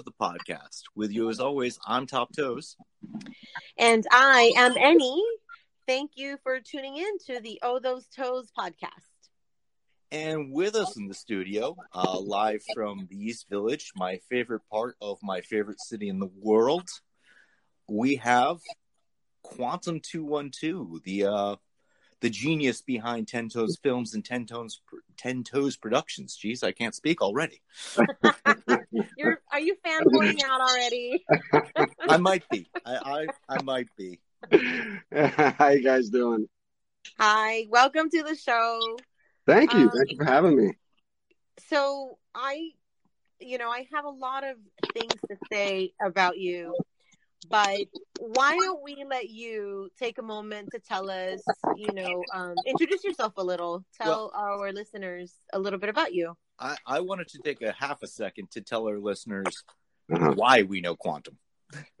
to the podcast. With you, as always, I'm Top Toes. And I am Annie. Thank you for tuning in to the Oh Those Toes podcast. And with us in the studio, uh, live from the East Village, my favorite part of my favorite city in the world, we have Quantum 212, the uh, the genius behind Ten Toes Films and Ten Toes Ten Toes Productions. Jeez, I can't speak already. You're, are you fanboying out already? I might be. I, I I might be. How you guys doing? Hi, welcome to the show. Thank you. Um, Thank you for having me. So I, you know, I have a lot of things to say about you, but why don't we let you take a moment to tell us, you know, um, introduce yourself a little, tell our listeners a little bit about you. I, I wanted to take a half a second to tell our listeners Uh-huh. why we know quantum,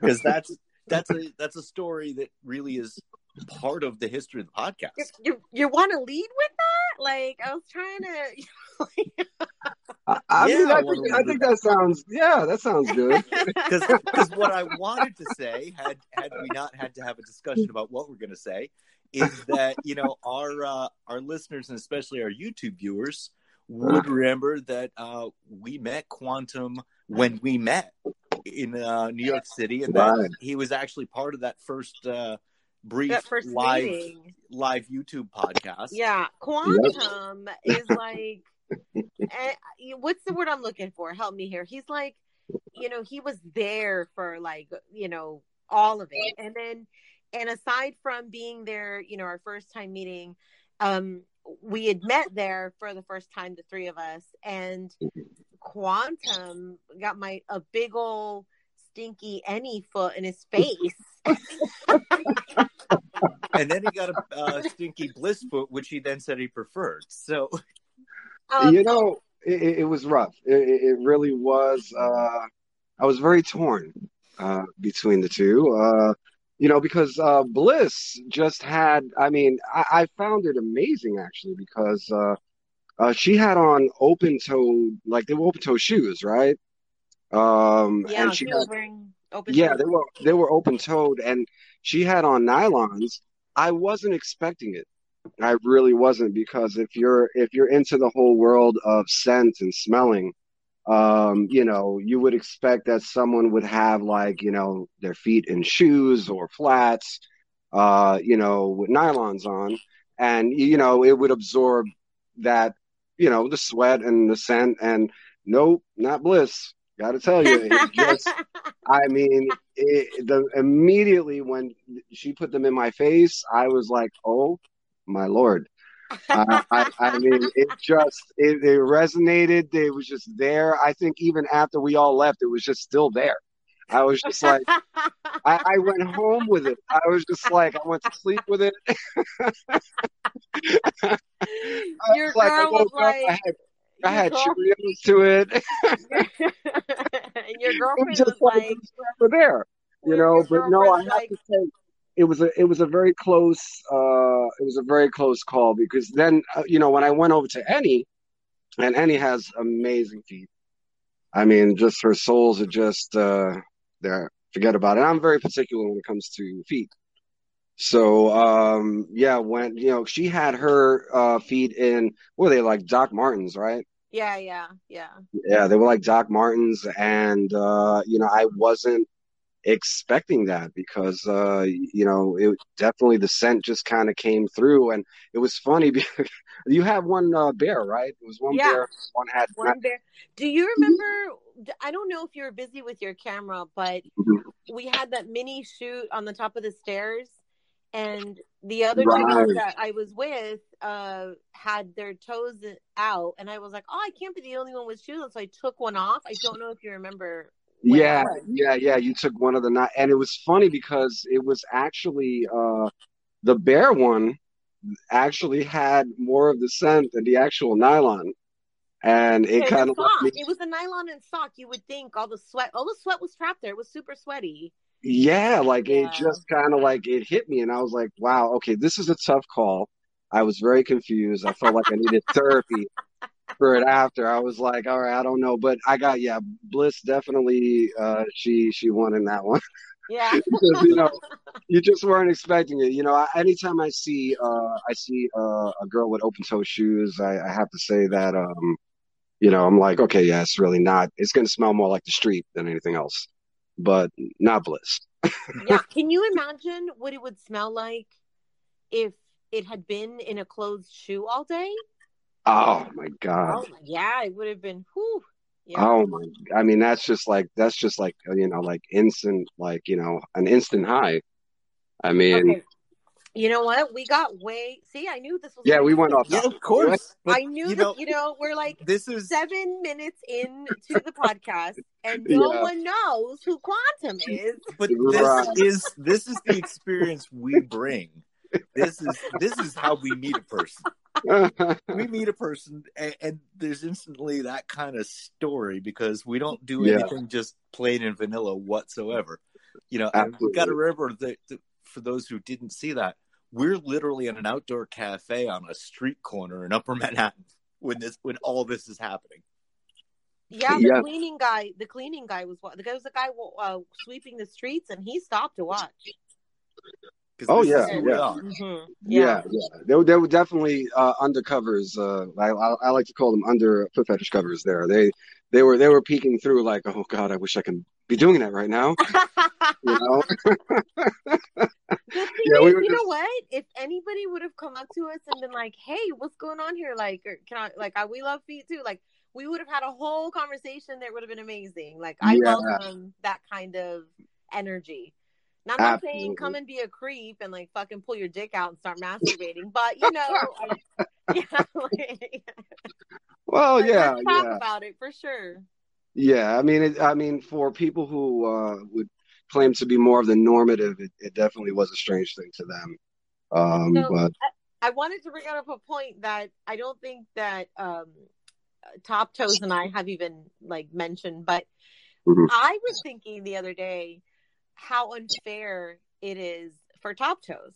because that's that's a that's a story that really is part of the history of the podcast. You, you, you want to lead with that? Like, I was trying to. I, I Yeah, mean, I I think, I think it that sounds, yeah, that sounds good. because what I wanted to say had had we not had to have a discussion about what we're going to say is that you know our uh, our listeners and especially our YouTube viewers would remember that uh, we met Quantum when we met in uh, New York City and that Right. he was actually part of that first uh, brief that first live meeting. live YouTube podcast. Yeah, quantum is like, eh, what's the word I'm looking for? Help me here. He's like, you know, he was there for like, you know, all of it, and then, and aside from being there, you know, our first time meeting, um, we had met there for the first time, the three of us, and quantum got my a big old stinky Annie foot in his face. and then he got a uh, stinky bliss foot, which he then said he preferred. So Um, you know, it, it- it was rough. It, it it really was. Uh, I was very torn uh, between the two. Uh, you know, because uh, Bliss just had. I mean, I, I found it amazing actually because uh, uh, she had on open toe, like they were open toe shoes, right? Um, yeah, and she she had was wearing open. Yeah, they were they were open toed, and she had on nylons. I wasn't expecting it. I really wasn't because if you're if you're into the whole world of scent and smelling, um, you know, you would expect that someone would have like you know their feet in shoes or flats, uh, you know, with nylons on, and you know it would absorb that you know the sweat and the scent. And nope, not bliss. Got to tell you, it just I mean, it, the immediately when she put them in my face, I was like, "Oh my lord!" Uh, I, I mean, it just it, it resonated. It was just there. I think even after we all left, it was just still there. I was just like, I, I went home with it. I was just like, I went to sleep with it. Your was like, girl was woke up, I like, I had Cheerios to it. and your girlfriend was just was like, like, it there. you know but no i have like, to say it was a it was a very close uh it was a very close call because then uh, you know when i went over to Annie and Annie has amazing feet. I mean just her soles are just uh there forget about it. I'm very particular when it comes to feet. So um yeah when you know she had her uh feet in what were they like doc martens right yeah, yeah, yeah. yeah, they were like Doc Martens, and uh, you know, I wasn't expecting that because uh, you know, it definitely the scent just kind of came through, and it was funny because you have one uh, bare, right? It was one Yeah. bare, one had One bare. Do you remember? I don't know if you were busy with your camera, but Mhm. we had that mini shoot on the top of the stairs, and the other two Right. that I was with uh, had their toes out, and I was like, "Oh, I can't be the only one with shoes," so I took one off. I don't know if you remember. Yeah, yeah, yeah. You took one of the night, and it was funny because it was actually uh, the bare one actually had more of the scent than the actual nylon, and it kind of me It was the nylon and sock. You would think all the sweat, all the sweat was trapped there. It was super sweaty. Yeah, like Yeah. it just kind of like it hit me, and I was like, "Wow, okay, this is a tough call." I was very confused. I felt like I needed therapy, for it after. I was like, all right, I don't know, but I got yeah, Bliss definitely. Uh, she she won in that one. Yeah. you know, you just weren't expecting it. You know, I, anytime I see uh, I see uh, a girl with open toe shoes, I, I have to say that um, you know, I'm like, okay, yeah, it's really not. It's going to smell more like the street than anything else, but not Bliss. yeah. Can you imagine what it would smell like if it had been in a closed shoe all day? Oh my god. Oh, yeah, it would have been. Whew. Yeah. Oh my! I mean, that's just like that's just like you know, like instant, like you know, an instant high. I mean, Okay. You know what? We got way. See, I knew this was. yeah, we went off. Yeah, of course. But, I knew you that. know, you know, we're like this is seven minutes into the podcast, and no Yeah. one knows who Quantum is. but this Right. is this is the experience we bring. This is this is how we meet a person. we meet a person and, and there's instantly that kind of story because we don't do Yeah. anything just plain and vanilla whatsoever you know and we got to remember that, that for those who didn't see that we're literally in an outdoor cafe on a street corner in upper manhattan when this when all this is happening Yeah, the Yeah. cleaning guy. The cleaning guy was wa- the guy was the guy uh, sweeping the streets, and he stopped to watch Oh, yeah, is who we yeah. are. Mhm. yeah, yeah. They were, they were definitely uh, undercovers. Uh, I, I I like to call them under foot fetish covers. There, they they were they were peeking through like, oh god, I wish I could be doing that right now. You know? Yeah, is, we were you know what? If anybody would have come up to us and been like, "Hey, what's going on here? Like, or can I like, I, we love feet too." Like, we would have had a whole conversation that would have been amazing. Like, I Yeah. welcome um, that kind of energy. Now, I'm not saying come and be a creep and like fucking pull your dick out and start masturbating, but you know, I, yeah, like, Well, yeah, talk yeah. about it for sure. Yeah, I mean, it, I mean, for people who uh, would claim to be more of the normative, it, it definitely was a strange thing to them. Um, So- but I wanted to bring up a point that I don't think that um, Top Toes and I have even like mentioned, but Mhm. I was thinking the other day how unfair it is for Top Toes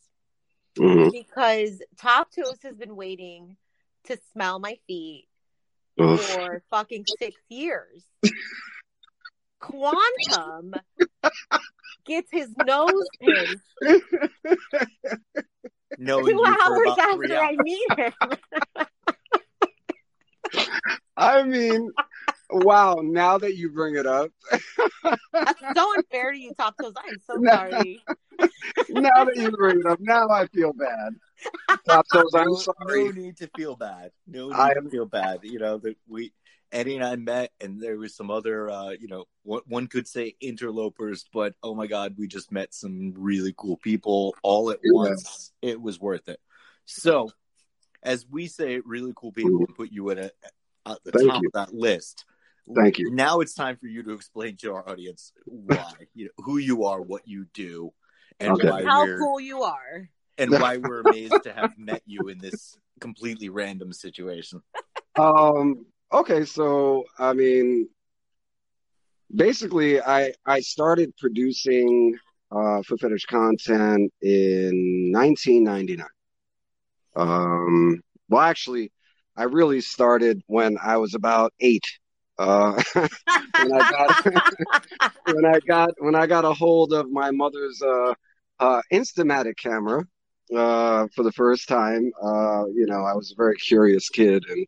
mhm. because Top Toes has been waiting to smell my feet Ugh. for fucking six years. Quantum gets his nose pinched knowing two you for hours about three after I meet him. I mean, wow! Now that you bring it up, That's so unfair to you, Top Toes. I am so No. sorry. now that you bring it up, now I feel bad. Top toes, I'm no, sorry. no need to feel bad. No need I to am- feel bad. You know that we Eddie and I met, and there was some other, uh, you know, one, one could say interlopers, but oh my god, we just met some really cool people all at Yeah. once. It was worth it. So, as we say, really cool people and put you at, a, at the Thank top you. of that list. Thank you. Now it's time for you to explain to our audience why, you know, who you are, what you do, and Okay. why How we're cool you are. And why we're amazed to have met you in this completely random situation. Um. Okay. So, I mean, basically, I I started producing uh, foot fetish content in 1999. Um. Well, actually, I really started when I was about eight. Uh, when I got when I got when I got a hold of my mother's uh, uh, Instamatic camera uh, for the first time. Uh, you know, I was a very curious kid, and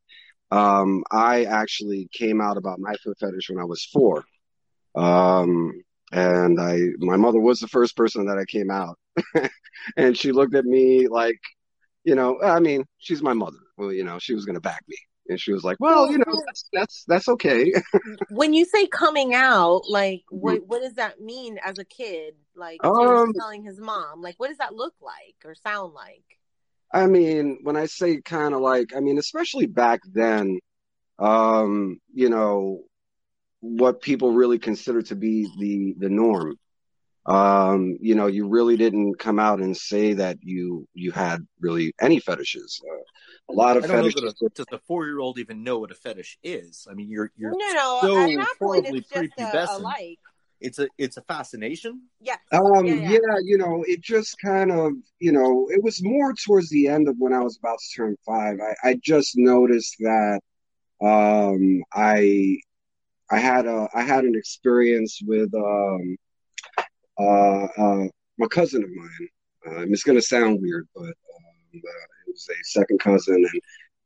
um, I actually came out about my foot fetish when I was four. Um, and I, my mother was the first person that I came out, and she looked at me like, you know, I mean, she's my mother. Well, you know, she was gonna back me, and she was like, well, you know, that's that's, that's okay. when you say coming out, like what what does that mean as a kid? Like Um, telling his mom, like what does that look like or sound like? I mean, when I say kind of like, I mean, especially back then, um, you know, what people really consider to be the the norm. Um, you know, you really didn't come out and say that you you had really any fetishes. Uh, a lot of I don't know fetishes. that a, does a four year old even know what a fetish is. I mean, you're you're No, no. so at that point, horribly it's just a, a like. it's a it's a fascination. Yes. Um, yeah, yeah, yeah. you know, it just kind of, you know, it was more towards the end of when I was about to turn five. I, I just noticed that, um, I I had a I had an experience with um, uh, uh, my cousin of mine. Uh, it's going to sound weird, but um, was a second cousin, and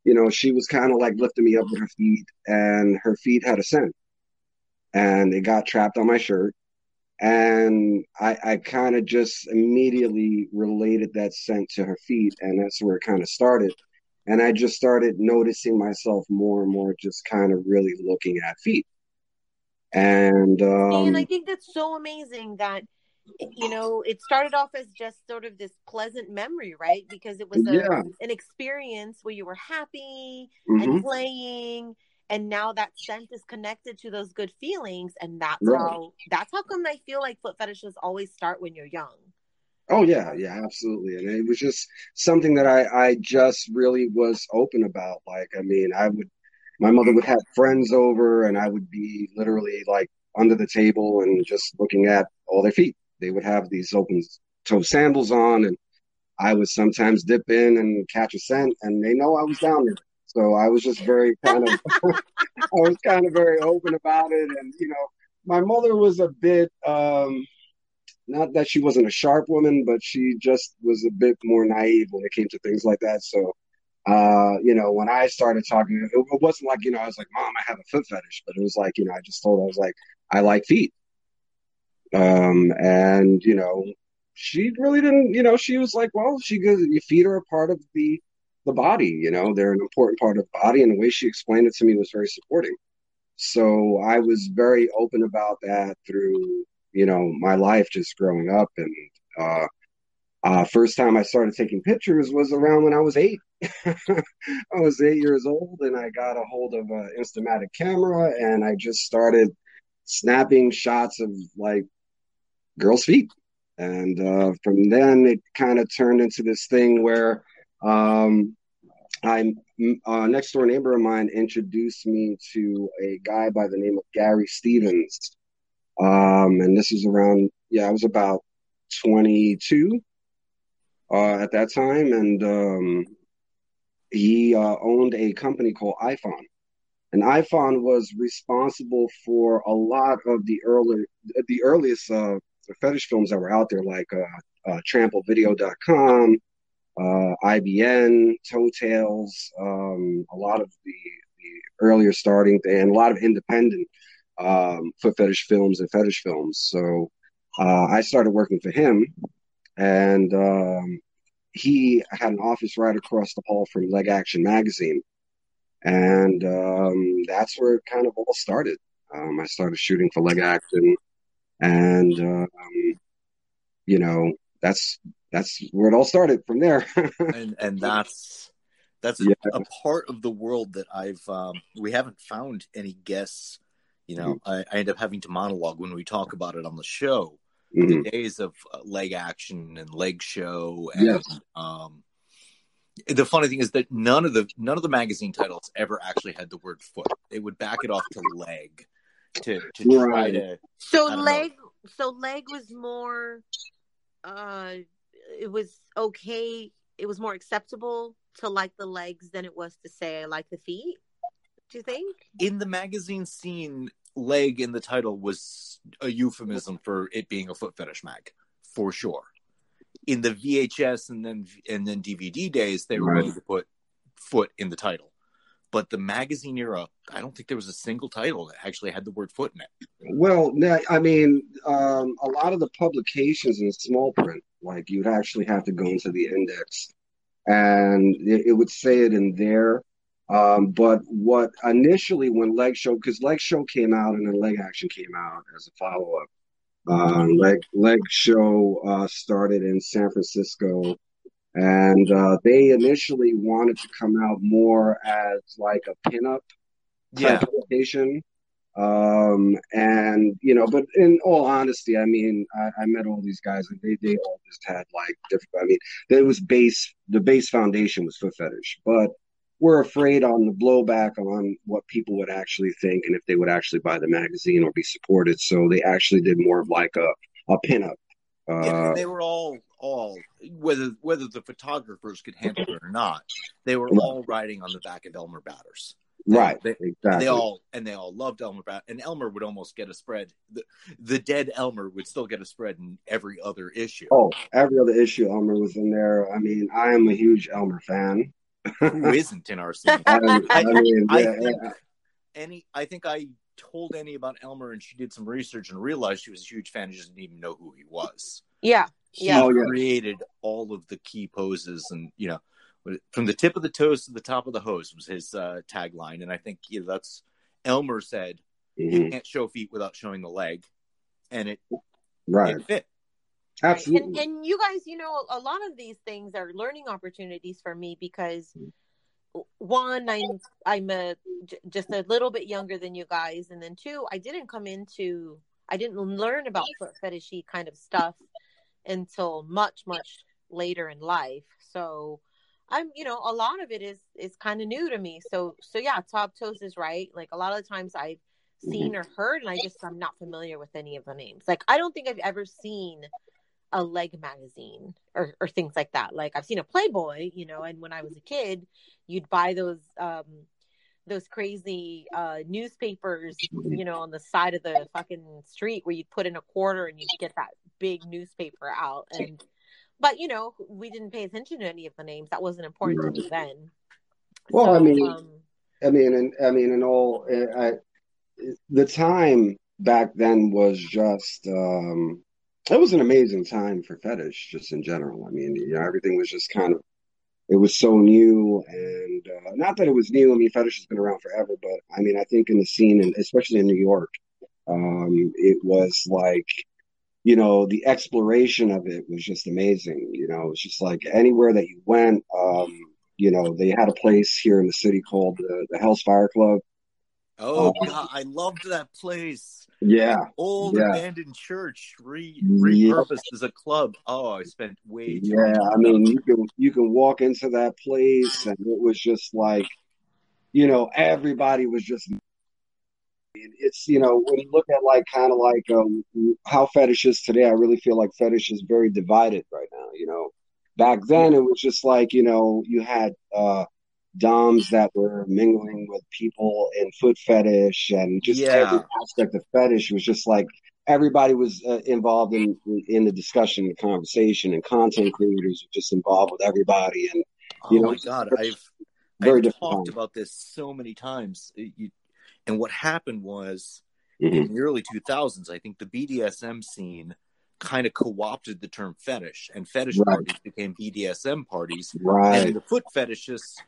you know she was kind of like lifting me up with her feet, and her feet had a scent, and it got trapped on my shirt, and I, I kind of just immediately related that scent to her feet, and that's where it kind of started. And I just started noticing myself more and more, just kind of really looking at feet. And um, and I think that's so amazing that you know it started off as just sort of this pleasant memory, right? Because it was a, Yeah. an experience where you were happy mhm. and playing and now that scent is connected to those good feelings and that's Right. how that's how come i feel like foot fetishes always start when you're young Oh yeah, yeah, absolutely. And it was just something that I, I just really was open about. Like, I mean, I would, my mother would have friends over and I would be literally like under the table and just looking at all their feet. They would have these open toe sandals on and I would sometimes dip in and catch a scent and they know I was down there. So I was just very kind of, I was kind of very open about it. And, you know, my mother was a bit, um, not that she wasn't a sharp woman, but she just was a bit more naive when it came to things like that. So, uh, you know, when I started talking, it, wasn't like, you know, I was like, Mom, I have a foot fetish, but it was like, you know, I just told her, I was like, I like feet. Um, and, you know, she really didn't, you know, she was like, well, she goes, your feet are a part of the, the body, you know, they're an important part of the body. And the way she explained it to me was very supporting. So I was very open about that through, you know, my life just growing up. And uh, uh, first time I started taking pictures was around when I was eight. I was eight years old and I got a hold of an Instamatic camera and I just started snapping shots of like girls' feet. And uh, from then it kind of turned into this thing where um, I a next door neighbor of mine introduced me to a guy by the name of Gary Stevens. Um, and this is around, yeah, I was about 22 uh, at that time. And um, he uh, owned a company called iPhone. And iPhone was responsible for a lot of the early, the earliest uh, fetish films that were out there, like uh, uh, TrampleVideo.com, uh, IBN, Toe Tales, um, a lot of the, the earlier starting and a lot of independent um, foot fetish films and fetish films. So uh, I started working for him, and um, he had an office right across the hall from Leg Action Magazine, and um, that's where it kind of all started. Um, I started shooting for Leg Action, and um, you know that's that's where it all started from there. and and that's that's Yeah. a part of the world that I've um, we haven't found any guests. You know, I, I end up having to monologue when we talk about it on the show. Mhm. The days of uh, leg action and leg show, and Yes. um, the funny thing is that none of the none of the magazine titles ever actually had the word foot. They would back it off to leg to to try Right. to so I don't know. leg so leg was more uh it was okay it was more acceptable to like the legs than it was to say i like the feet do you think in the magazine scene, leg in the title was a euphemism for it being a foot fetish mag, for sure. In the VHS and then and then DVD days, they were Right. willing to put foot in the title. But the magazine era, I don't think there was a single title that actually had the word foot in it. Well, I mean, um, a lot of the publications in small print, like you'd actually have to go into the index, and it, it would say it in there. Um, but what initially, when Leg Show, because Leg Show came out and then Leg Action came out as a follow up. Um, Leg Leg Show uh, started in San Francisco, and uh, they initially wanted to come out more as like a pinup type publication. Um, and you know, but in all honesty, I mean, I, I met all these guys and they, they all just had like different, I mean, there was base, the base foundation was foot fetish, but we're afraid on the blowback on what people would actually think and if they would actually buy the magazine or be supported. So they actually did more of like a, a pinup. Uh, Yeah, they were all all whether whether the photographers could handle it or not, they were all riding on the back of Elmer Batters. Right. They, exactly. they all and they all loved Elmer Brown, and Elmer would almost get a spread. The, the dead Elmer would still get a spread in every other issue. Oh, every other issue, Elmer was in there. I mean, I am a huge Elmer fan. Who isn't in our scene? I, I mean, I yeah, think yeah. Annie, I think I told Annie about Elmer, and she did some research and realized she was a huge fan. and just didn't even know who he was. Yeah. He Yeah. Oh, created all of the key poses, and you know, from the tip of the toes to the top of the hose was his uh, tagline. And I think you know, that's Elmer said, "You Mhm. can't show feet without showing the leg," and it, Right. it fit. And, Absolutely. and you guys, you know, a lot of these things are learning opportunities for me because one, I'm I'm a j- just a little bit younger than you guys, and then two, I didn't come into I didn't learn about foot fetishy kind of stuff until much much later in life. So I'm, you know, a lot of it is is kind of new to me. So so yeah, top toes is right. Like a lot of the times I've mm-hmm. seen or heard, and I just I'm not familiar with any of the names. Like I don't think I've ever seen a leg magazine or, or things like that. Like I've seen a Playboy, you know, and when I was a kid, you'd buy those um those crazy uh newspapers, you know, on the side of the fucking street where you'd put in a quarter and you'd get that big newspaper out and but you know, we didn't pay attention to any of the names. That wasn't important to me then. Well, I mean- um, I mean, and I mean, in all, I, the time back then was just, um, it was an amazing time for fetish, just in general. I mean, you know, everything was just kind of, it was so new, and uh, not that it was new. I mean, fetish has been around forever, but I mean, I think in the scene, and especially in New York, um, it was like, you know, the exploration of it was just amazing. You know, it's just like anywhere that you went, um, you know, they had a place here in the city called the, the Hell's Fire Club. Oh Uh, God, I loved that place. Yeah, Old Yeah. abandoned church, re Yeah. repurposed as a club. Oh, I spent way too yeah. I mean, you can you can walk into that place, and it was just like, you know, everybody was just. It's you know when you look at like kind of like um, how fetish is today, I really feel like fetish is very divided right now. You know, back then it was just like you know you had uh, doms that were mingling with people in foot fetish, and just Yeah. every aspect of fetish was just like everybody was uh, involved in in the discussion, the conversation, and content creators were just involved with everybody, and Oh you know, my God, I've very I've different talked time. about this so many times. It- you- and what happened was Mhm. in the early 2000s, I think the BDSM scene kind of co-opted the term fetish, and fetish Right. parties became BDSM parties, Right. and the foot fetishists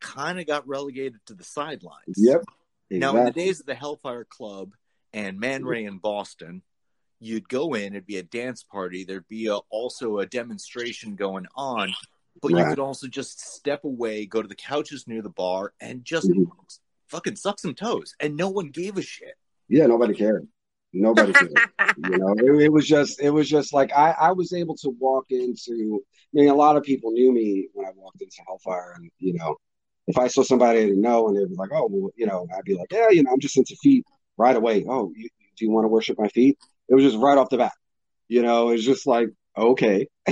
kind of got relegated to the sidelines. Yep. Now, in the days of the Hellfire Club and Man Ray in Boston, you'd go in, it'd be a dance party, there'd be a, also a demonstration going on, but you could also just step away, go to the couches near the bar, and just Mhm. fucking suck some toes, and no one gave a shit. Yeah, nobody cared. Nobody cared. you know, it, it was just, it was just like I, I was able to walk into. I mean, a lot of people knew me when I walked into Hellfire, and you know, if I saw somebody I didn't know, and they'd be like, "Oh, well," you know, I'd be like, "Yeah, you know, I'm just into feet." Right away. Oh, you, do you want to worship my feet? It was just right off the bat. You know, it's just like, okay,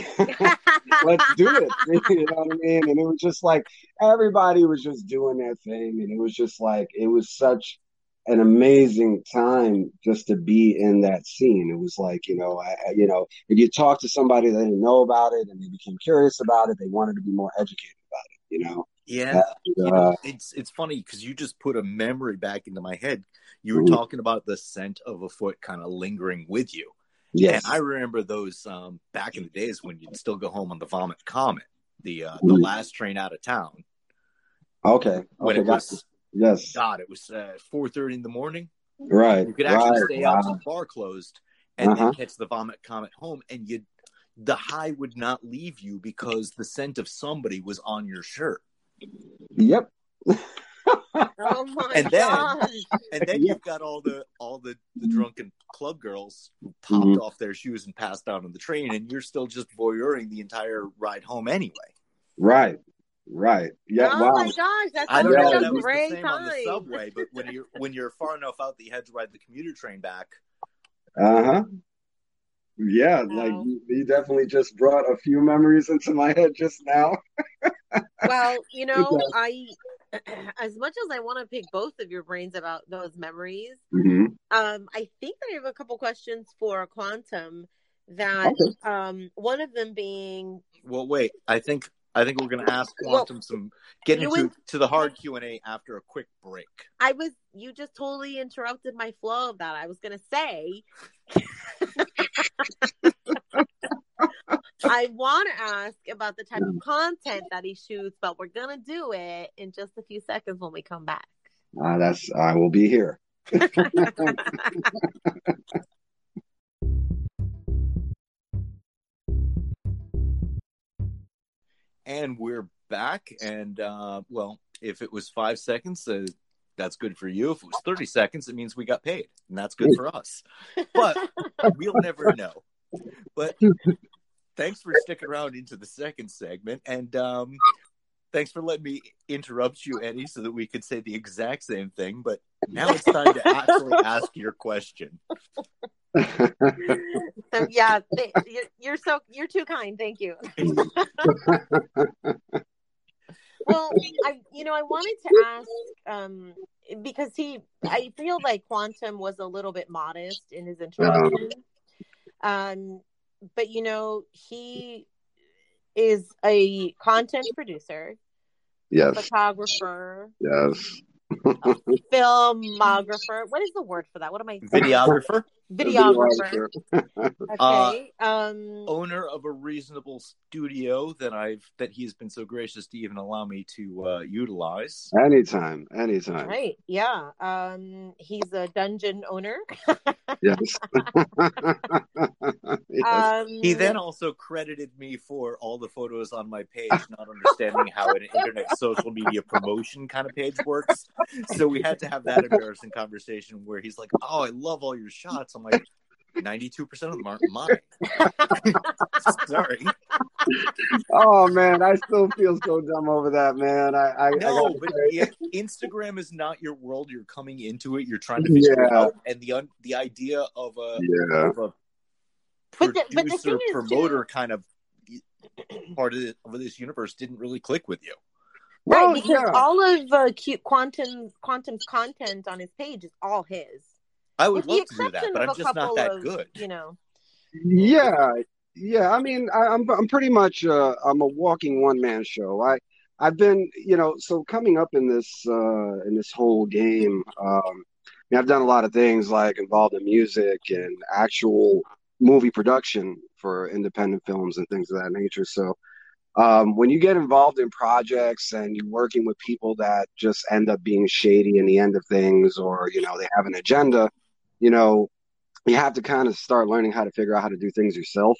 let's do it. you know what I mean? And it was just like everybody was just doing their thing, and it was just like it was such an amazing time just to be in that scene. It was like you know, I- you know, if you talk to somebody that didn't know about it and they became curious about it, they wanted to be more educated about it. You know, Yeah, And, uh, it's it's funny because you just put a memory back into my head. You were talking about the scent of a foot kind of lingering with you. yes, And I remember those um, back in the days when you'd still go home on the Vomit Comet, the uh, the last train out of town. okay, When okay, it was you. yes, God, it was uh, four thirty in the morning. right, You could actually right, stay out till wow. the bar closed and Uh-huh. then catch the Vomit Comet home, and you the high would not leave you because the scent of somebody was on your shirt. Yep. oh my And then- god. And then Yeah. you've got all the all the, the drunken club girls who popped Mhm. off their shoes and passed out on the train, and you're still just voyeuring the entire ride home anyway. Right, right. Yeah, oh wow. my gosh, that's I don't know Yeah. if that a was the great same on the subway, but when you're when you're far enough out that you had to ride the commuter train back, Uh huh. Yeah, like you, you definitely just brought a few memories into my head just now. well, you know. I as much as I want to pick both of your brains about those memories, hmm um, I think that I have a couple questions for Quantum. That Okay. um, one of them being, Well, wait. I think I think we're gonna ask Well, Quantum some get into went- to the hard Q and A after a quick break. I was you just totally interrupted my flow of that. I was gonna say, I want to ask about the type of content that he shoots, but we're gonna do it in just a few seconds when we come back. Uh, that's I will be here. And we're back. And uh, well, if it was five seconds, uh, that's good for you. If it was thirty seconds, it means we got paid, and that's good for us. But we'll never know. But thanks for sticking around into the second segment, and um, thanks for letting me interrupt you, Eddie, so that we could say the exact same thing. But now it's time to actually ask your question. so yeah, th- you're, you're so you're too kind. Thank you. well, I you know I wanted to ask um because he I feel like Quantum was a little bit modest in his introduction. Um, but you know he is a content producer, yes, photographer, yes. filmographer. What is the word for that? What am I? Videographer, Videographer. Uh, Okay. um. owner of a reasonable studio that I've that he's been so gracious to even allow me to uh, utilize. Anytime, anytime. Right. Yeah. Um. He's a dungeon owner. Yes. yes. Um. He then also credited me for all the photos on my page, not understanding how an internet social media promotion kind of page works. So we had to have that embarrassing conversation where he's like, "Oh, I love all your shots." I'm like, "92 percent of them aren't mine." Sorry, oh man, I still feel so dumb over that, man. I, I, I no, gotta but yeah, Instagram is not your world. You're coming into it. You're trying to figure it Yeah. out, and the un- the idea of a yeah, of a But the- but the producer thing promoter too- kind of part of, the, of this universe didn't really click with you. right. Well, Because yeah. all of uh, Q- Quantum Quantum's content on his page is all his. I would With love to do that, but I'm just not that of, good. You know. yeah, yeah. I mean, I, I'm I'm pretty much uh, I'm a walking one man show. I I've been, you know, so coming up in this uh, in this whole game, um, I mean, I've done a lot of things like involved in music and actual movie production for independent films and things of that nature. So um, when you get involved in projects and you're working with people that just end up being shady in the end of things, or you know they have an agenda, you know, you have to kind of start learning how to figure out how to do things yourself.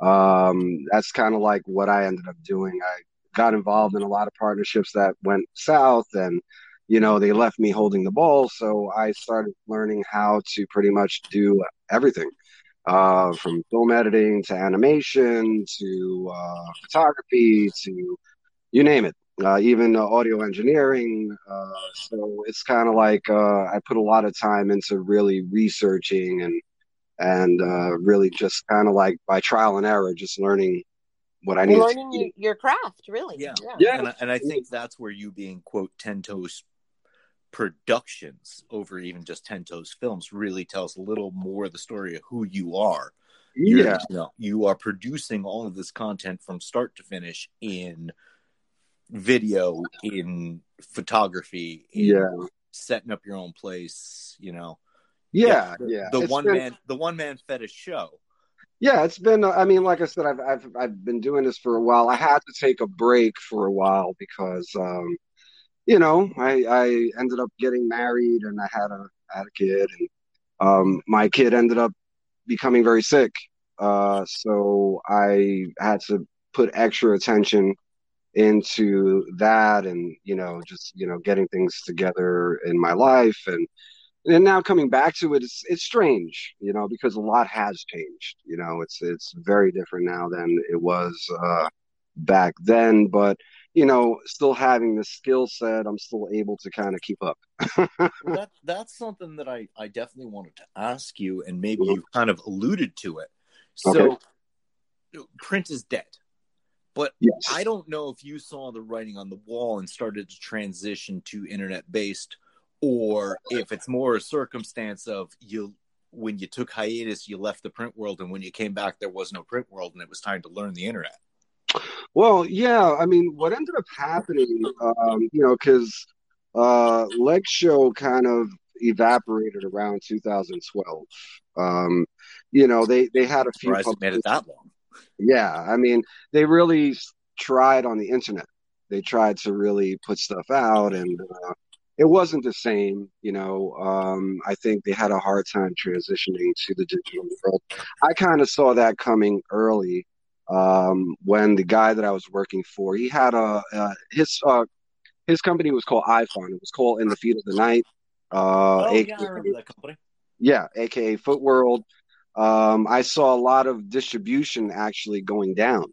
Um, that's kind of like what I ended up doing. I got involved in a lot of partnerships that went south, and you know they left me holding the ball. So I started learning how to pretty much do everything uh, from film editing to animation to uh, photography to you name it, uh, even uh, audio engineering. Uh, so it's kind of like uh, I put a lot of time into really researching and and uh, really just kind of like by trial and error, just learning what I need. learning to your, your craft, really. Yeah. Yeah. And I, and I think that's where you being quote Ten Toes Productions over even just Ten Toes Films really tells a little more of the story of who you are. You're- Yeah, you know, you are producing all of this content from start to finish in video, in photography, in yeah, setting up your own place. You know, yeah, the, yeah. the It's one been- man, the one man fetish show. Yeah, it's been. I mean, like I said, I've I've I've been doing this for a while. I had to take a break for a while because, um, you know, I I ended up getting married and I had a I had a kid, and um, my kid ended up becoming very sick. Uh, so I had to put extra attention into that, and you know, just you know, getting things together in my life and and now coming back to it, it's it's strange, you know, because a lot has changed. You know, it's it's very different now than it was uh, back then. But you know, still having the skill set, I'm still able to kind of keep up. that that's something that I I definitely wanted to ask you, and maybe you kind of alluded to it. So, Okay. print is dead. But Yes. I don't know if you saw the writing on the wall and started to transition to internet based, or if it's more a circumstance of you when you took hiatus, you left the print world, and when you came back, there was no print world, and it was time to learn the internet. Well, yeah, I mean, what ended up happening, um, you know, because uh, Leg Show kind of evaporated around 2012. Um, you know, they they had a few. It made it that long. Yeah, I mean, they really tried on the internet. They tried to really put stuff out, and uh, it wasn't the same. You know, um, I think they had a hard time transitioning to the digital world. I kind of saw that coming early um, when the guy that I was working for, he had a uh, his uh, his company was called iPhone. It was called In the Feet of the Night. Uh, oh, yeah, I remember that company. yeah, aka Foot World. Um, I saw a lot of distribution actually going down,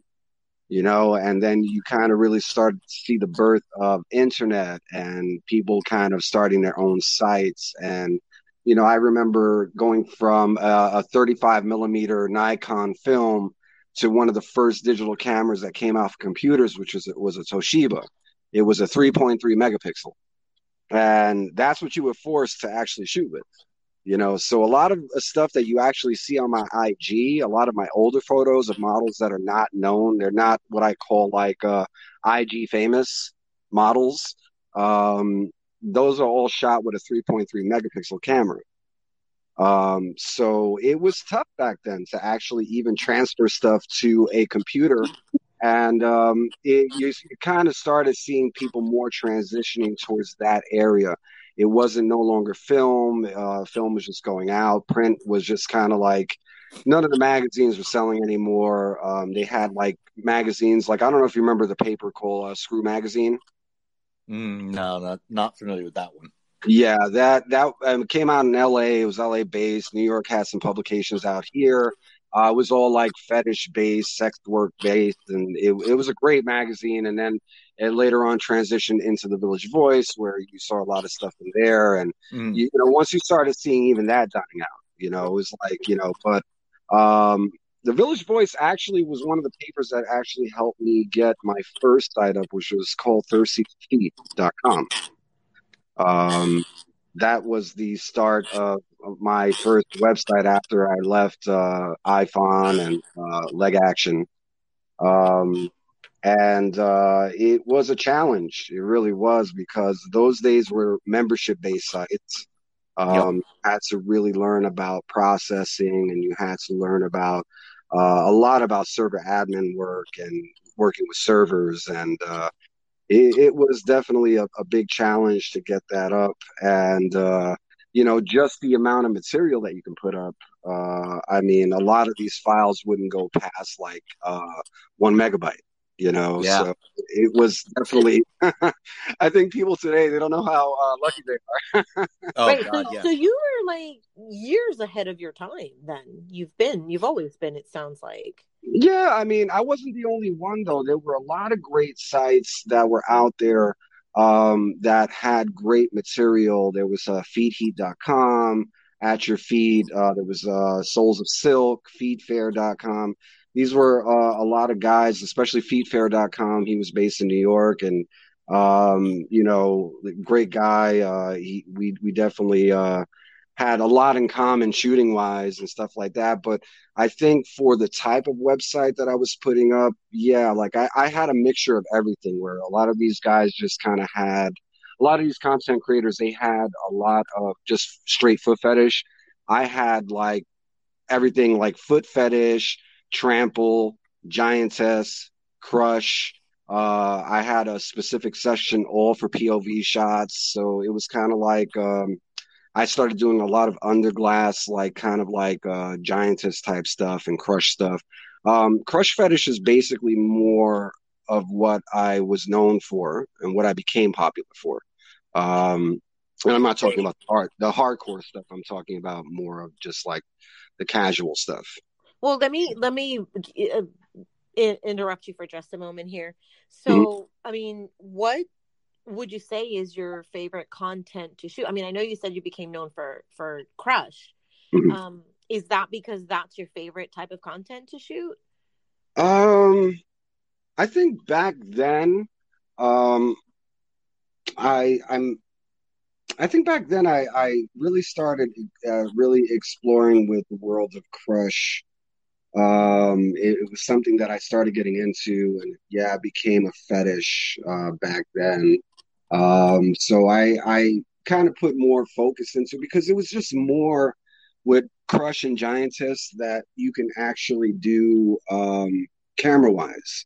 you know, and then you kind of really started to see the birth of internet and people kind of starting their own sites. And, you know, I remember going from a, a 35 millimeter Nikon film to one of the first digital cameras that came off computers, which was, was a Toshiba. It was a 3.3 megapixel. And that's what you were forced to actually shoot with you know? So a lot of stuff that you actually see on my ig a lot of my older photos of models that are not known they're not what i call like uh ig famous models um those are all shot with a 3.3 megapixel camera. Um so it was tough back then to actually even transfer stuff to a computer. And um it, you kind of started seeing people more transitioning towards that area it wasn't no longer film. Uh, film was just going out. Print was just kind of like none of the magazines were selling anymore. Um, they had like magazines like I don't know if you remember the paper called uh, Screw Magazine. Mm, no, not not familiar with that one. Yeah, that that um, came out in L.A. It was L.A. based. New York had some publications out here. Uh, it was all like fetish based, sex work based, and it, it was a great magazine. And then it later on transitioned into the Village Voice, where you saw a lot of stuff in there. And Mm. you, you know, once you started seeing even that dying out, you know, it was like, you know, but um, the Village Voice actually was one of the papers that actually helped me get my first site up, which was called thirstyfeet.com. Um, that was the start of, of my first website after I left uh, iPhone and uh, Leg Action. Um, and uh, it was a challenge. It really was because those days were membership based sites. Um, you had to really learn about processing and you had to learn about uh, a lot about server admin work and working with servers. And uh, it, it was definitely a, a big challenge to get that up. And, uh, you know, just the amount of material that you can put up. Uh, I mean, a lot of these files wouldn't go past like uh, one megabyte you know Yeah. so it was definitely i think people today they don't know how uh, lucky they are Oh right. God, so, yeah. so you were like years ahead of your time. Then you've been, you've always been. It sounds like. yeah i mean i wasn't the only one though there were a lot of great sites that were out there um, that had great material there was uh, feedheat.com at your feed uh, there was uh, soles of silk feetfair.com these were uh, a lot of guys especially feetfair.com. he was based in new york and um, you know great guy uh, he, we, we definitely uh, had a lot in common shooting wise and stuff like that but I think for the type of website that I was putting up, yeah, like I, I had a mixture of everything where a lot of these guys just kind of had a lot of these content creators, they had a lot of just straight foot fetish. I had like everything like foot fetish, trample, giantess, crush. Uh, I had a specific section all for POV shots. So it was kind of like, um, I started doing a lot of underglass, like kind of like uh, giantess type stuff and crush stuff. Um, crush fetish is basically more of what I was known for and what I became popular for. Um, and I'm not talking about the hard, the hardcore stuff. I'm talking about more of just like the casual stuff. Well, let me let me uh, interrupt you for just a moment here. So, I mean, what would you say is your favorite content to shoot? I mean, I know you said you became known for for Crush. Mhm. Um, is that because that's your favorite type of content to shoot? Um, I think back then, um, I I'm I think back then I I really started uh, really exploring with the world of Crush. Um, it, it, was something that I started getting into, and yeah, became a fetish uh, back then. Um, so I I kind of put more focus into because it was just more with Crush and Giantess that you can actually do um, camera wise.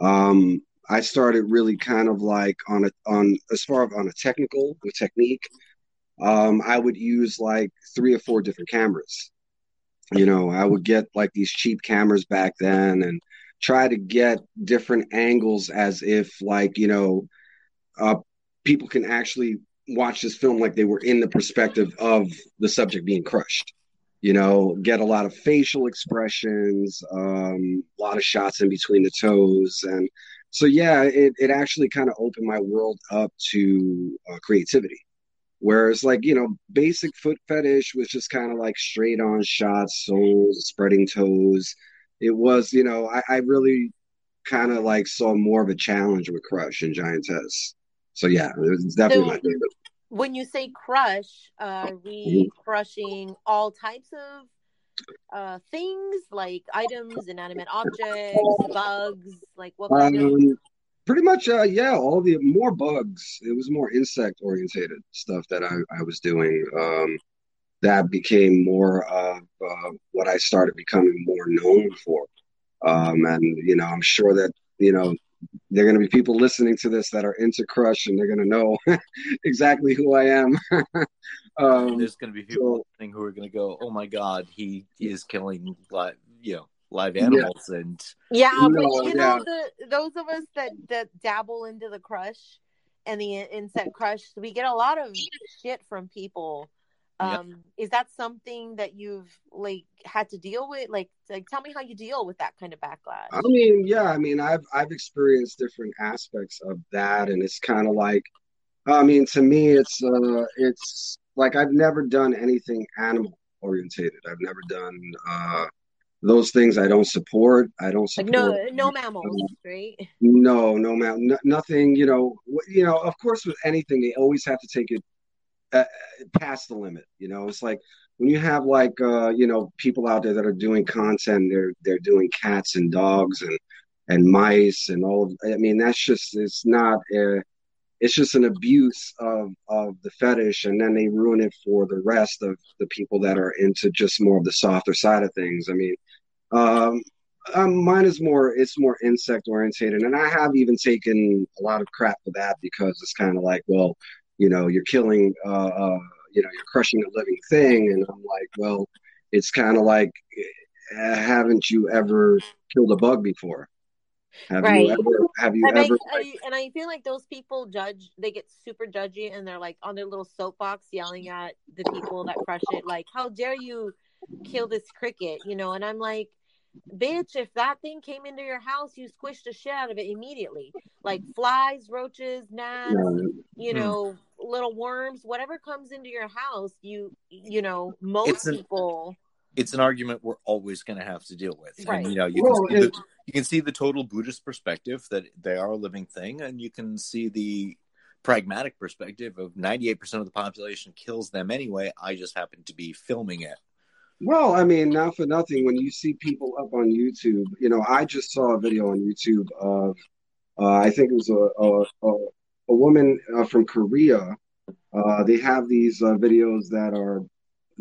Um, I started really kind of like on a on as far as on a technical with technique. Um, I would use like three or four different cameras. You know, I would get like these cheap cameras back then and try to get different angles as if like you know uh, people can actually watch this film like they were in the perspective of the subject being crushed you know, get a lot of facial expressions, um, a lot of shots in between the toes. And so, yeah, it, it actually kind of opened my world up to uh, creativity. Whereas, like, you know, basic foot fetish was just kind of like straight on shots, soles, spreading toes. It was, you know, I, I really kind of like saw more of a challenge with Crush and Giantess. So, yeah, it was definitely so, my favorite when you say crush, uh, we mm-hmm. crushing all types of uh, things like items, inanimate objects, bugs? Like what kind um, of? Pretty much, uh, yeah. All the more bugs. It was more insect orientated stuff that I, I was doing. Um, that became more of uh, what I started becoming more known for. Um, and you know, I'm sure that you know they're going to be people listening to this that are into Crush, and they're going to know exactly who I am. um, There's going to be people so, listening who are going to go, "Oh my God, he is killing you know, live animals." Yeah. And yeah, no, but you yeah. know, the, those of us that that dabble into the Crush and the insect Crush, we get a lot of shit from people um yep. is that something that you've like had to deal with like like tell me how you deal with that kind of backlash i mean yeah i mean i've i've experienced different aspects of that and it's kind of like i mean to me it's uh it's like i've never done anything animal orientated i've never done uh those things i don't support i don't support like no no mammals right no no mam no, nothing you know you know of course with anything they always have to take it uh, past the limit. You know, it's like when you have like uh, you know people out there that are doing content, they're they're doing cats and dogs and and mice and all. Of, I mean, that's just it's not. A, it's just an abuse of of the fetish, and then they ruin it for the rest of the people that are into just more of the softer side of things. I mean, um, um, mine is more it's more insect orientated, and I have even taken a lot of crap for that because it's kind of like, well, you know, you're killing, uh, uh, you know, you're crushing a living thing. And I'm like, well, it's kind of like, uh, haven't you ever killed a bug before? Have right. you ever? Have you and ever? I, and I feel like those people judge. They get super judgy, and they're like on their little soapbox yelling at the people that crush it. Like, how dare you kill this cricket? You know. And I'm like, bitch, if that thing came into your house, you squished the shit out of it immediately. Like flies, roaches, gnats, you hmm. know, little worms, whatever comes into your house, you you know, most it's an, people it's an argument we're always going to have to deal with. Right. And you know, you well, can see the, you can see the total Buddhist perspective that they are a living thing and you can see the pragmatic perspective of 98% of the population kills them anyway. I just happen to be filming it. Well, I mean, not for nothing. When you see people up on YouTube, you know, I just saw a video on YouTube of, uh, I think it was a a, a, a woman uh, from Korea. Uh, they have these uh, videos that are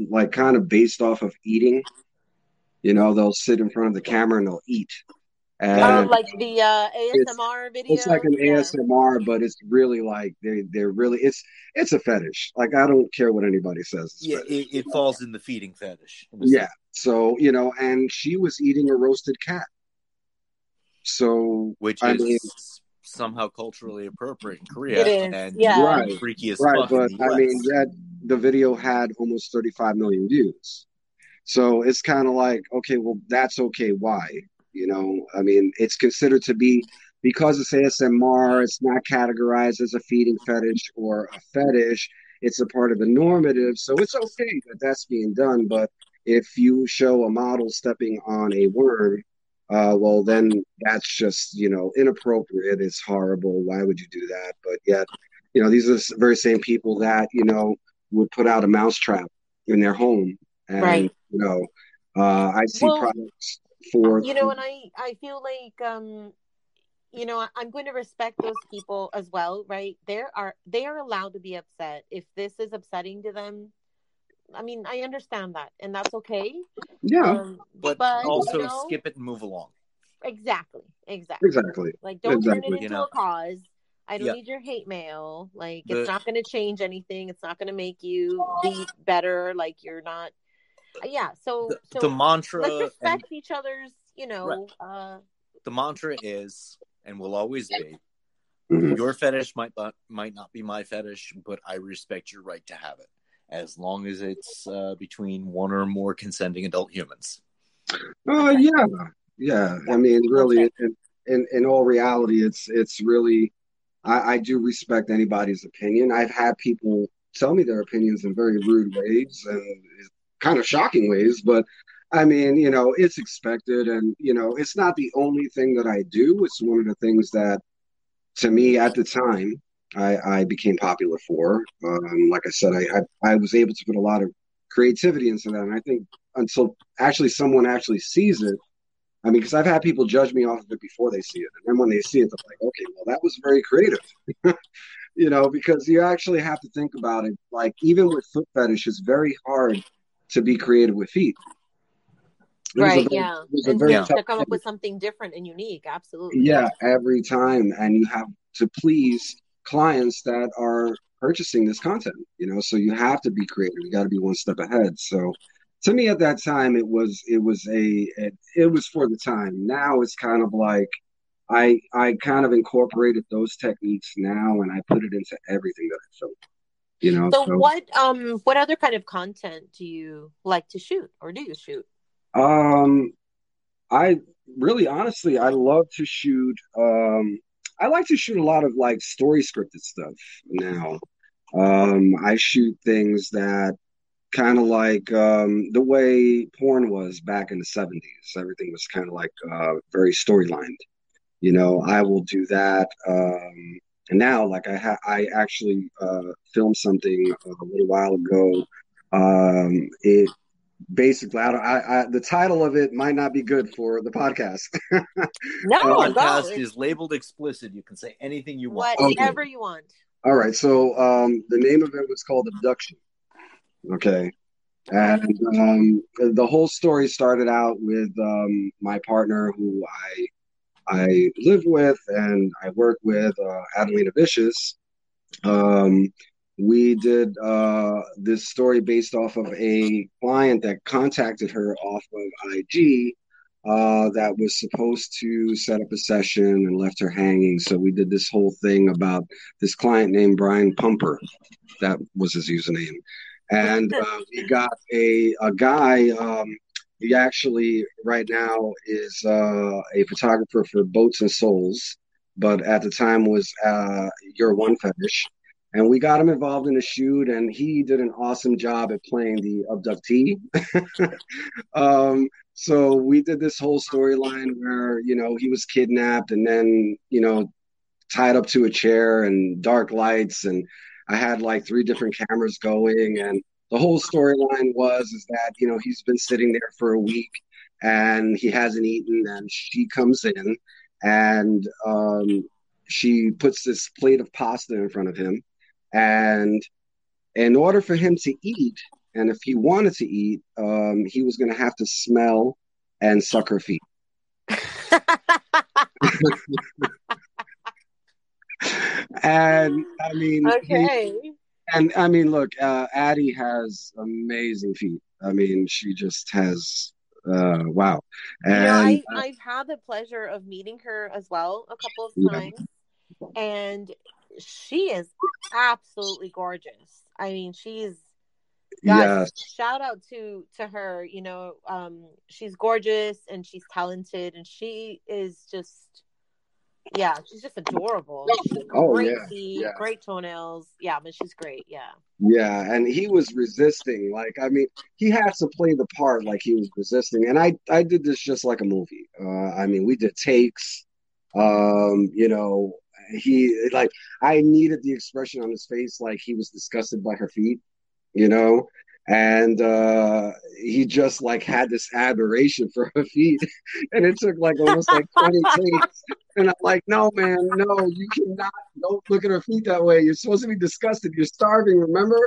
like kind of based off of eating. You know, they'll sit in front of the camera and they'll eat. And oh, like the uh, ASMR video. It's like an yeah. ASMR, but it's really like they they're really it's it's a fetish. Like I don't care what anybody says. Yeah, it, it, falls in the feeding fetish. Yeah. So you know, and she was eating a roasted cat. So which I is mean, somehow culturally appropriate in Korea and yeah. right, freaky as right, fuck. But I mean, that the video had almost 35 million views. So it's kind of like, okay, well, that's okay. Why? You know, I mean, it's considered to be because it's ASMR, it's not categorized as a feeding fetish or a fetish. It's a part of the normative, so it's okay that that's being done. But if you show a model stepping on a worm, uh, well, then that's just, you know, inappropriate. It's horrible. Why would you do that? But yet, you know, these are the very same people that, you know, would put out a mousetrap in their home. And, Right. you know, uh, I see Well, products for, you know and i i feel like um you know I- i'm going to respect those people as well right they are they are allowed to be upset if this is upsetting to them i mean i understand that and that's okay yeah, um, But, you also know, skip it and move along. exactly exactly exactly. like don't turn Exactly. it You into know. a cause i don't Yeah. need your hate mail like The- it's not going to change anything it's not going to make you be better like you're not yeah so The, so the mantra let's and respect each other's you know uh the mantra is and will always be Mhm. your fetish might not might not be my fetish, but I respect your right to have it as long as it's uh, between one or more consenting adult humans. Oh yeah, yeah. I mean, really, Okay. in, in in all reality, it's it's really. I, I do respect anybody's opinion. I've had people tell me their opinions in very rude ways and kind of shocking ways, but I mean, you know, it's expected, and you know, it's not the only thing that I do. It's one of the things that, to me, at the time, I, I became popular for. Um, like I said, I, I I was able to put a lot of creativity into that, and I think until actually someone actually sees it. I mean, because I've had people judge me off of it before they see it, and then when they see it, they're like, "Okay, well, that was very creative," you know, because you actually have to think about it. Like even with foot fetish, it's very hard to be creative with feet. It right very- yeah it was a and very to, come up with something different and unique absolutely Yeah, every time, and you have to please clients that are purchasing this content. You know, so you have to be creative. You got to be one step ahead. So, to me, at that time, it was it was a it, it was for the time. Now it's kind of like I I kind of incorporated those techniques now, and I put it into everything that I film. You know, so so what um what other kind of content do you like to shoot or do you shoot Um, I really, honestly, I love to shoot. Um, I like to shoot a lot of like story scripted stuff now. Um, I shoot things that kind of like um, the way porn was back in the 70s. Everything was kind of like uh, very storylined. You know, I will do that. Um, and now, like I ha- I actually uh, filmed something a little while ago. Um, it basically I, don't, I, I the title of it might not be good for the podcast. no Oh, go Podcast It's is labeled explicit. You can say anything you want. whatever you want All right, so um, the name of it was called Abduction. Okay, and um, the whole story started out with um, my partner, who I I live with and I work with, uh, Adelina Vicious. Um, we did uh, this story based off of a client that contacted her off of IG uh, that was supposed to set up a session and left her hanging. So we did this whole thing about this client named Brian Pumper. That was his username. And uh, we got a, a guy, um, he actually right now is uh, a photographer for Boats and Souls, but at the time was uh, Your One Fetish. And we got him involved in a shoot, and he did an awesome job at playing the abductee. um, so we did this whole storyline where you know he was kidnapped and then you know tied up to a chair and dark lights, and I had like three different cameras going, and the whole storyline was is that you know he's been sitting there for a week and he hasn't eaten, and she comes in and um, she puts this plate of pasta in front of him, and in order for him to eat, and if he wanted to eat, um, he was going to have to smell and suck her feet. And I mean, he- okay and I mean, look, uh, Addie has amazing feet. I mean, she just has, uh, wow. And I, I've had the pleasure of meeting her as well a couple of Yeah. times, and she is absolutely gorgeous. I mean, she's God, yes, shout out to to her. You know, um, she's gorgeous and she's talented, and she is just Yeah, she's just adorable. Oh, great yeah, feet, yeah. great toenails. Yeah, but she's great. Yeah. Yeah, and he was resisting. Like, I mean, he had to play the part like he was resisting. And I, I did this just like a movie. Uh, I mean, we did takes. Um, you know, he like I needed the expression on his face like he was disgusted by her feet. You know, and uh, he just like had this admiration for her feet, and it took like almost like twenty takes. And I'm like, no, man, no, you cannot. Don't look at her feet that way. You're supposed to be disgusted. You're starving. Remember?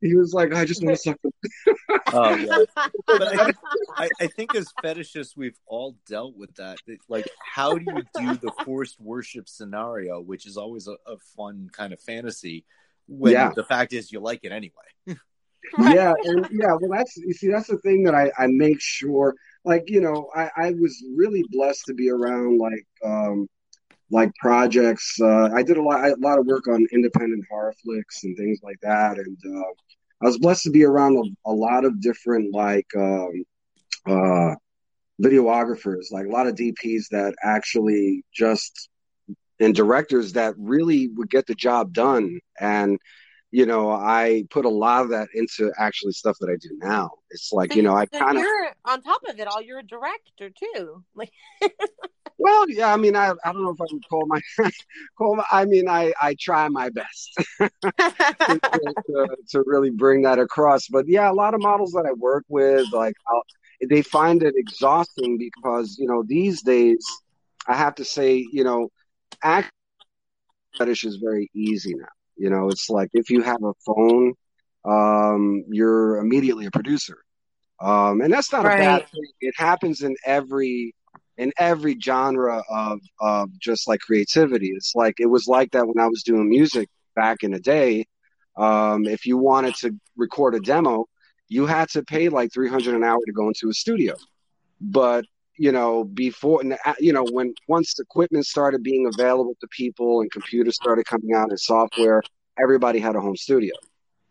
He was like, I just want to suck them. Oh yeah. But I, think- I, I think as fetishists, we've all dealt with that. That, Like, how do you do the forced worship scenario, which is always a, a fun kind of fantasy, when Yeah. the fact is you like it anyway? yeah and yeah well that's you see that's the thing that i i make sure like you know i i was really blessed to be around like um like projects uh i did a lot a lot of work on independent horror flicks and things like that. And uh i was blessed to be around a, a lot of different like um uh videographers like a lot of dps that actually just and directors that really would get the job done. And you know, I put a lot of that into actually stuff that I do now. It's like, you know, I So kind of, you're on top of it all. You're a director too. Like, well, yeah, I mean, I, I don't know if I would call my, call my, I mean, I, I try my best to, to, to really bring that across. But yeah, a lot of models that I work with, like, I'll, they find it exhausting because, you know, these days, I have to say, you know, act fetish is very easy now. You know, it's like if you have a phone, um, you're immediately a producer. Um, and that's not a bad thing. It happens in every in every genre of of just like creativity. It's like it was like that when I was doing music back in the day. Um, if you wanted to record a demo, you had to pay like three hundred an hour to go into a studio. But you know, before and you know, when once equipment started being available to people and computers started coming out and software, everybody had a home studio.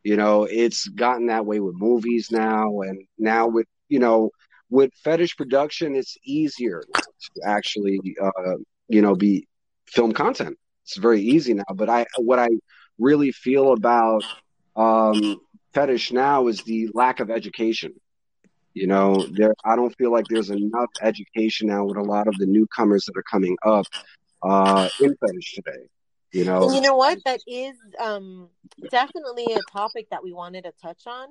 You know, it's gotten that way with movies now, and now with you know, with fetish production, it's easier to actually, uh, you know, be film content. It's very easy now. But I, what I really feel about um, fetish now is the lack of education. You know, there I don't feel like there's enough education now with a lot of the newcomers that are coming up uh, in fetish today. You know, And you know what? That is um, definitely a topic that we wanted to touch on.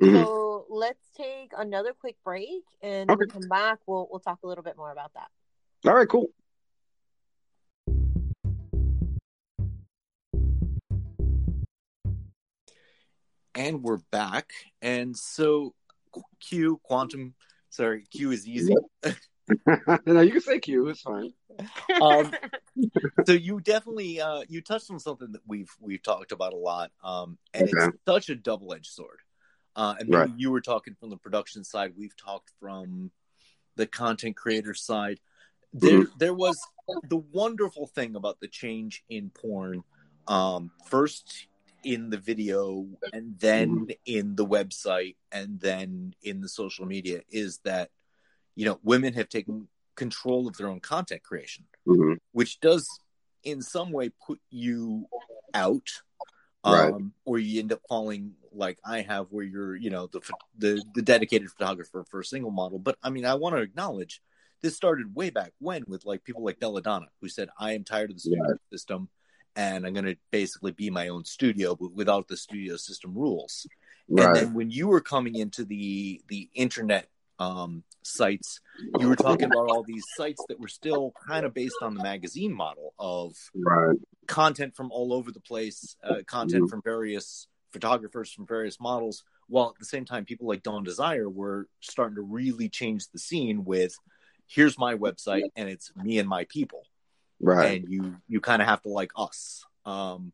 Mhm. So let's take another quick break, and when we come back, we'll we'll talk a little bit more about that. all right, cool. And we're back. And so, Q, quantum, sorry, Q is easy. no, you can say Q. It's fine. Um, so you definitely uh, you touched on something that we've we've talked about a lot, um, and Okay. it's such a double edged sword. Uh, and maybe Right. you were talking from the production side. We've talked from the content creator side. There, Mm-hmm. there was the wonderful thing about the change in porn. Um, first in the video, and then Mm-hmm. in the website, and then in the social media is that you know women have taken control of their own content creation hmm which does in some way put you out Right. um or you end up falling like i have where you're you know the the the dedicated photographer for a single model but i mean i want to acknowledge this started way back when with like people like belladonna who said i am tired of the studio system and i'm going to basically be my own studio but without the studio system rules and Right. then when you were coming into the the internet um, sites, you were talking about all these sites that were still kind of based on the magazine model of Right. content from all over the place, uh, content Mhm. from various photographers from various models, while at the same time, people like Dawn Desire were starting to really change the scene with here's my website and it's me and my people, Right. and you you kind of have to like us. Um,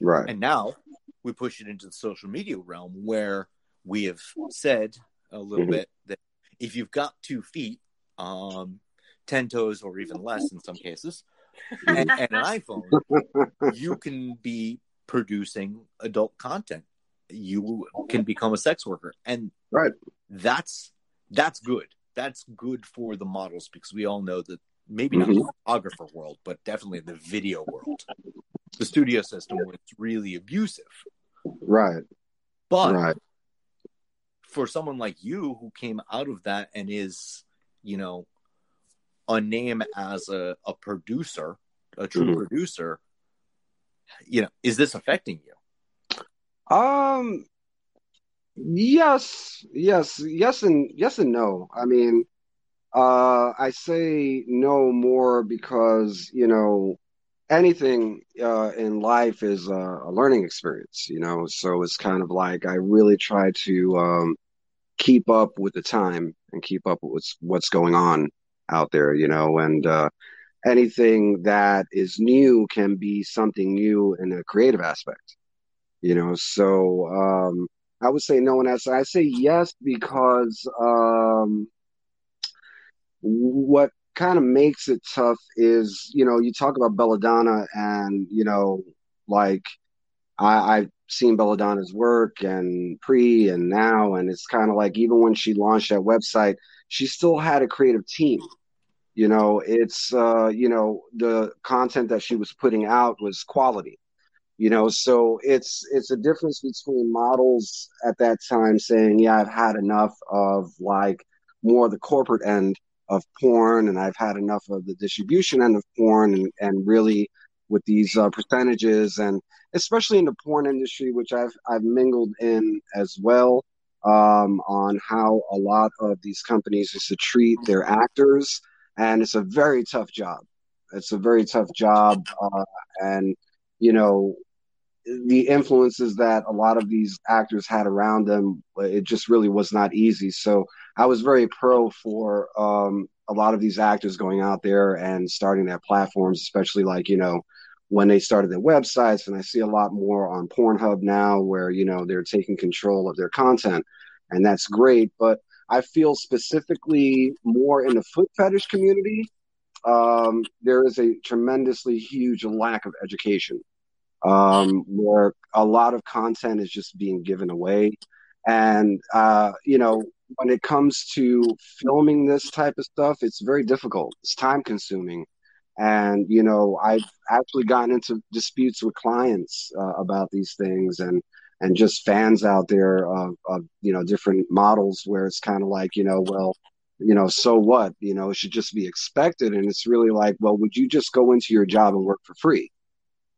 Right. and now we push it into the social media realm where we have said a little Mhm. bit that if you've got two feet, um, 10 toes or even less in some cases, and, and an iPhone, you can be producing adult content. You can become a sex worker. And Right. that's that's good. That's good for the models because we all know that maybe not the photographer world, but definitely the video world. The studio system was really abusive. Right. But Right. for someone like you who came out of that and is, you know, a name as a, a producer, a true Mhm. producer, you know, is this affecting you? Um, yes, yes, yes, and yes and no. I mean, uh, I say no more because, you know, anything uh, in life is a, a learning experience, you know. So it's kind of like I really try to um, keep up with the time and keep up with what's what's going on out there, you know, and uh, anything that is new can be something new in a creative aspect you know? So um i would say no and i say yes because um what kind of makes it tough is you know you talk about belladonna and you know like i i've seen belladonna's work and pre and now and it's kind of like even when she launched that website she still had a creative team. You know it's uh you know the content that she was putting out was quality. You know so it's it's a difference between models at that time saying yeah i've had enough of like more the corporate end of porn and i've had enough of the distribution end of porn and, and really with these uh, percentages and especially in the porn industry which i've i've mingled in as well um, on how a lot of these companies used to treat their actors. And it's a very tough job. It's a very tough job uh, and you know the influences that a lot of these actors had around them it just really was not easy. So i was very pro for um, a lot of these actors going out there and starting their platforms especially like you know when they started their websites. And i see a lot more on pornhub now where you know they're taking control of their content and that's great. But i feel specifically more in the foot fetish community um, there is a tremendously huge lack of education um, where a lot of content is just being given away. And, uh, you know, when it comes to filming this type of stuff, it's very difficult. It's time consuming. And, you know, I've actually gotten into disputes with clients uh, about these things and, and just fans out there of, of you know, different models where it's kind of like, you know, well, you know, so what? You know, it should just be expected. And it's really like, well, would you just go into your job and work for free?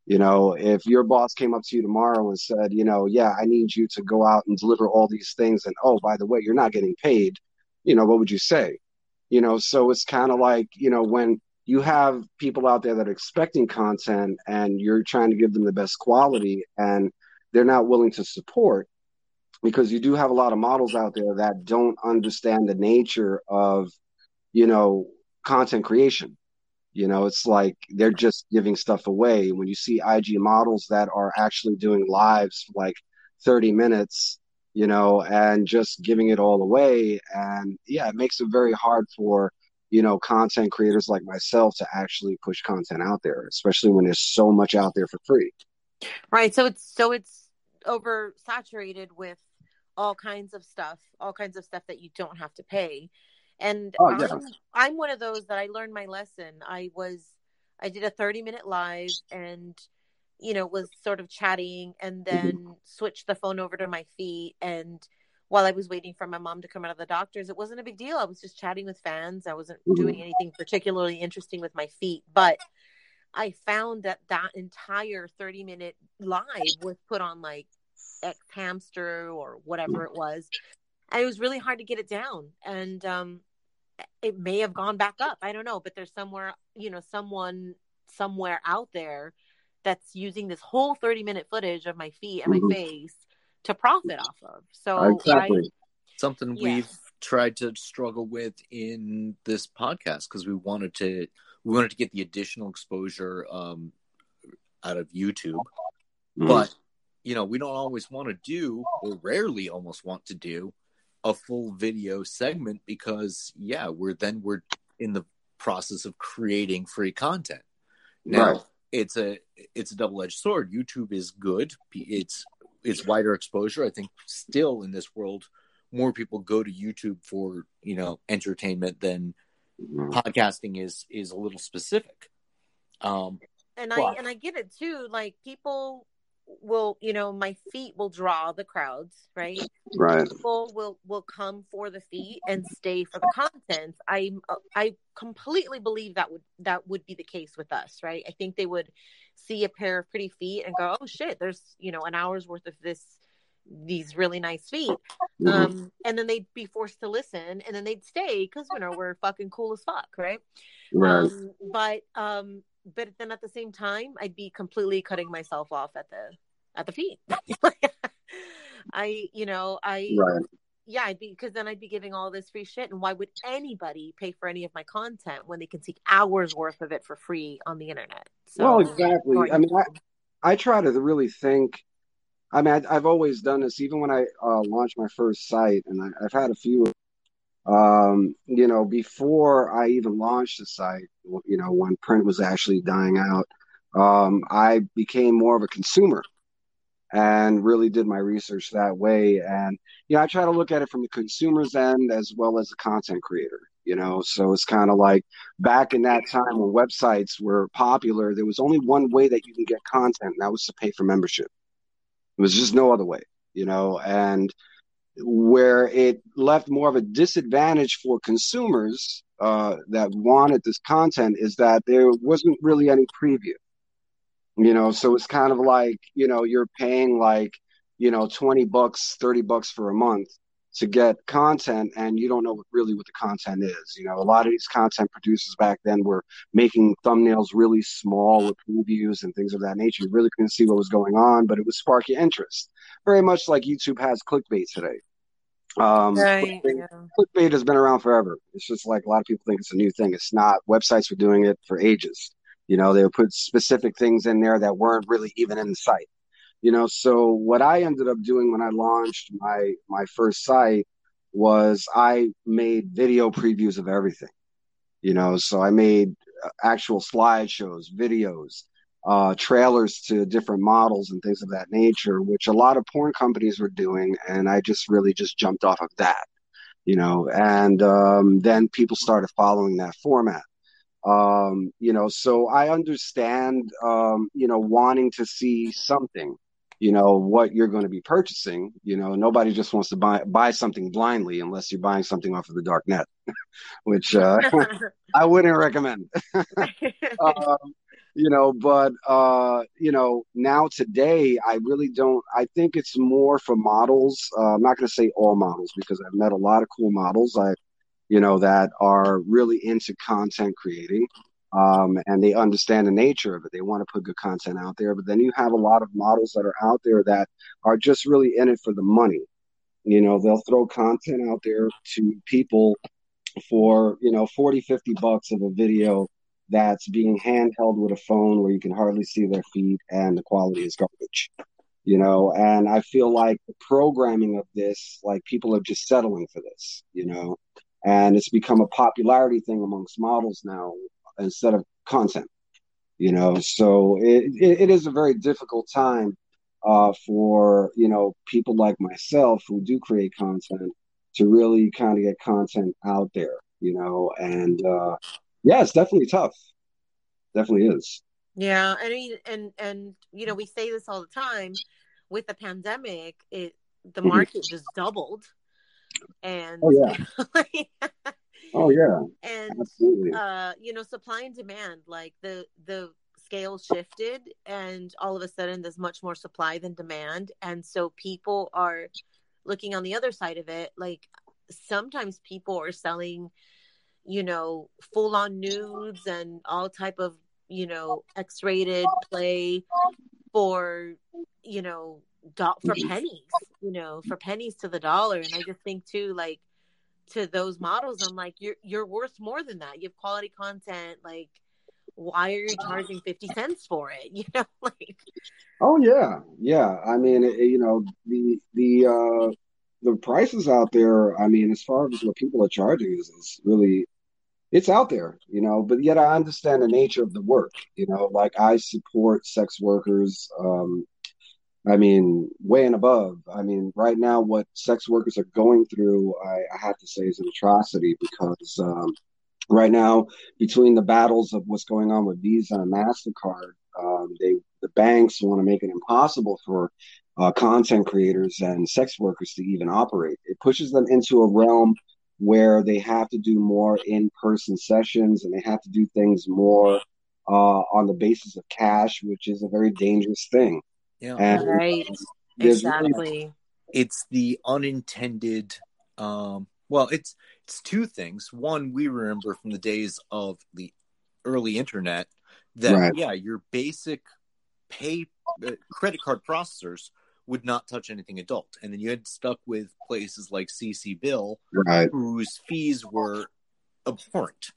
You know, if your boss came up to you tomorrow and said, you know, yeah, I need you to go out and deliver all these things, and oh, by the way, you're not getting paid, you know, what would you say? You know, so it's kind of like, you know, when you have people out there that are expecting content and you're trying to give them the best quality and they're not willing to support because you do have a lot of models out there that don't understand the nature of, you know, content creation you know, it's like they're just giving stuff away. When you see IG models that are actually doing lives for like 30 minutes, you know, and just giving it all away. And yeah, it makes it very hard for, you know, content creators like myself to actually push content out there, especially when there's so much out there for free. Right. So it's so it's oversaturated with all kinds of stuff, all kinds of stuff that you don't have to pay. And Oh, yeah. I'm, I'm one of those that I learned my lesson. I was, I did a 30 minute live and, you know, was sort of chatting and then switched the phone over to my feet. And while I was waiting for my mom to come out of the doctor's, it wasn't a big deal. I was just chatting with fans. I wasn't Mhm. doing anything particularly interesting with my feet. But I found that that entire 30 minute live was put on like X Hamster or whatever it was. And it was really hard to get it down. And um, it may have gone back up. I don't know. But there's somewhere, you know, someone somewhere out there that's using this whole 30 minute footage of my feet and my Mhm. face to profit off of. So Exactly. Something Yes. we've tried to struggle with in this podcast because we wanted to we wanted to get the additional exposure um, out of YouTube, Mhm. but you know we don't always want to do or rarely almost want to do a full video segment because yeah we're then we're in the process of creating free content now Right. it's a it's a double-edged sword youtube is good it's it's wider exposure i think still in this world more people go to youtube for you know entertainment than Mhm. podcasting is is a little specific. Um, and Well- I and I get it too. Like people will, you know, my feet will draw the crowds, right? Right. People will will come for the feet and stay for the content. I I completely believe that would that would be the case with us, right? I think they would see a pair of pretty feet and go, "Oh shit, there's you know an hour's worth of this." these really nice feet Mhm. um and then they'd be forced to listen and then they'd stay because you know we're fucking cool as fuck right right. um, but um, but then at the same time, I'd be completely cutting myself off at the at the feet. I, you know, I right. yeah, I'd be because then I'd be giving all this free shit, and why would anybody pay for any of my content when they can see hours worth of it for free on the internet? So, well, exactly. I mean, I, I try to really think. I mean, I, I've always done this, even when I uh, launched my first site, and I, I've had a few. Um, you know, before I even launched the site, you know, when print was actually dying out, um, I became more of a consumer and really did my research that way. And you know, I try to look at it from the consumer's end as well as the content creator. You know, so it's kind of like back in that time when websites were popular, there was only one way that you can get content, and that was to pay for membership. It was just no other way, you know, and where it left more of a disadvantage for consumers uh, that wanted this content is that there wasn't really any preview, you know, so it's kind of like, you know, you're paying like, you know, 20 bucks, 30 bucks for a month to get content and you don't know what, really what the content is. You know, a lot of these content producers back then were making thumbnails really small with previews and things of that nature. You really couldn't see what was going on, but it would spark your interest. Very much like YouTube has clickbait today. Um, right, clickbait, yeah. clickbait has been around forever. It's just like a lot of people think it's a new thing. It's not. Websites were doing it for ages. You know, they would put specific things in there that weren't really even in the site you know so what i ended up doing when i launched my my first site was i made video previews of everything. You know so i made uh, actual slideshows videos uh, trailers to different models and things of that nature which a lot of porn companies were doing and i just really just jumped off of that you know and um, then people started following that format. Um, you know so i understand um, you know wanting to see something you know what you're going to be purchasing you know nobody just wants to buy buy something blindly unless you're buying something off of the dark net which uh, i wouldn't recommend. Um, you know but uh, you know now today i really don't i think it's more for models uh, i'm not going to say all models because i've met a lot of cool models i you know that are really into content creating um, and they understand the nature of it. They want to put good content out there. But then you have a lot of models that are out there that are just really in it for the money. You know, they'll throw content out there to people for, you know, 40, 50 bucks of a video that's being handheld with a phone where you can hardly see their feet and the quality is garbage. You know, and I feel like the programming of this, like people are just settling for this, you know, and it's become a popularity thing amongst models now instead of content you know so it, it, it is a very difficult time uh, for you know people like myself who do create content to really kind of get content out there you know and uh, yeah it's definitely tough definitely is Yeah, I mean, and and you know, we say this all the time. With the pandemic, it the Mhm. market just doubled, and Oh, yeah. oh yeah. And absolutely. uh, you know, supply and demand, like the the scale shifted, and all of a sudden, there's much more supply than demand, and so people are looking on the other side of it. Like sometimes people are selling, you know, full on nudes and all type of you know X-rated play for you know do- for pennies you know for pennies to the dollar. And i just think too like to those models i'm like you're you're worth more than that you have quality content like why are you charging 50 cents for it you know like Oh yeah, yeah. I mean, it, you know, the the uh the prices out there. I mean, as far as what people are charging is, is really it's out there, you know. But yet, I understand the nature of the work. You know, like I support sex workers. Um, I mean, way and above. I mean, right now, what sex workers are going through, I, I have to say, is an atrocity because um, right now between the battles of what's going on with Visa and Mastercard, um, they the banks want to make it impossible for uh, content creators and sex workers to even operate. It pushes them into a realm where they have to do more in-person sessions and they have to do things more uh, on the basis of cash, which is a very dangerous thing. Yeah, And Right. there's really- Exactly. it's the unintended. Um, well, it's it's two things. One, we remember from the days of the early internet that Right. yeah, your basic pay uh, credit card processors would not touch anything adult, and then you had stuck with places like CCBill, right, whose fees were abhorrent.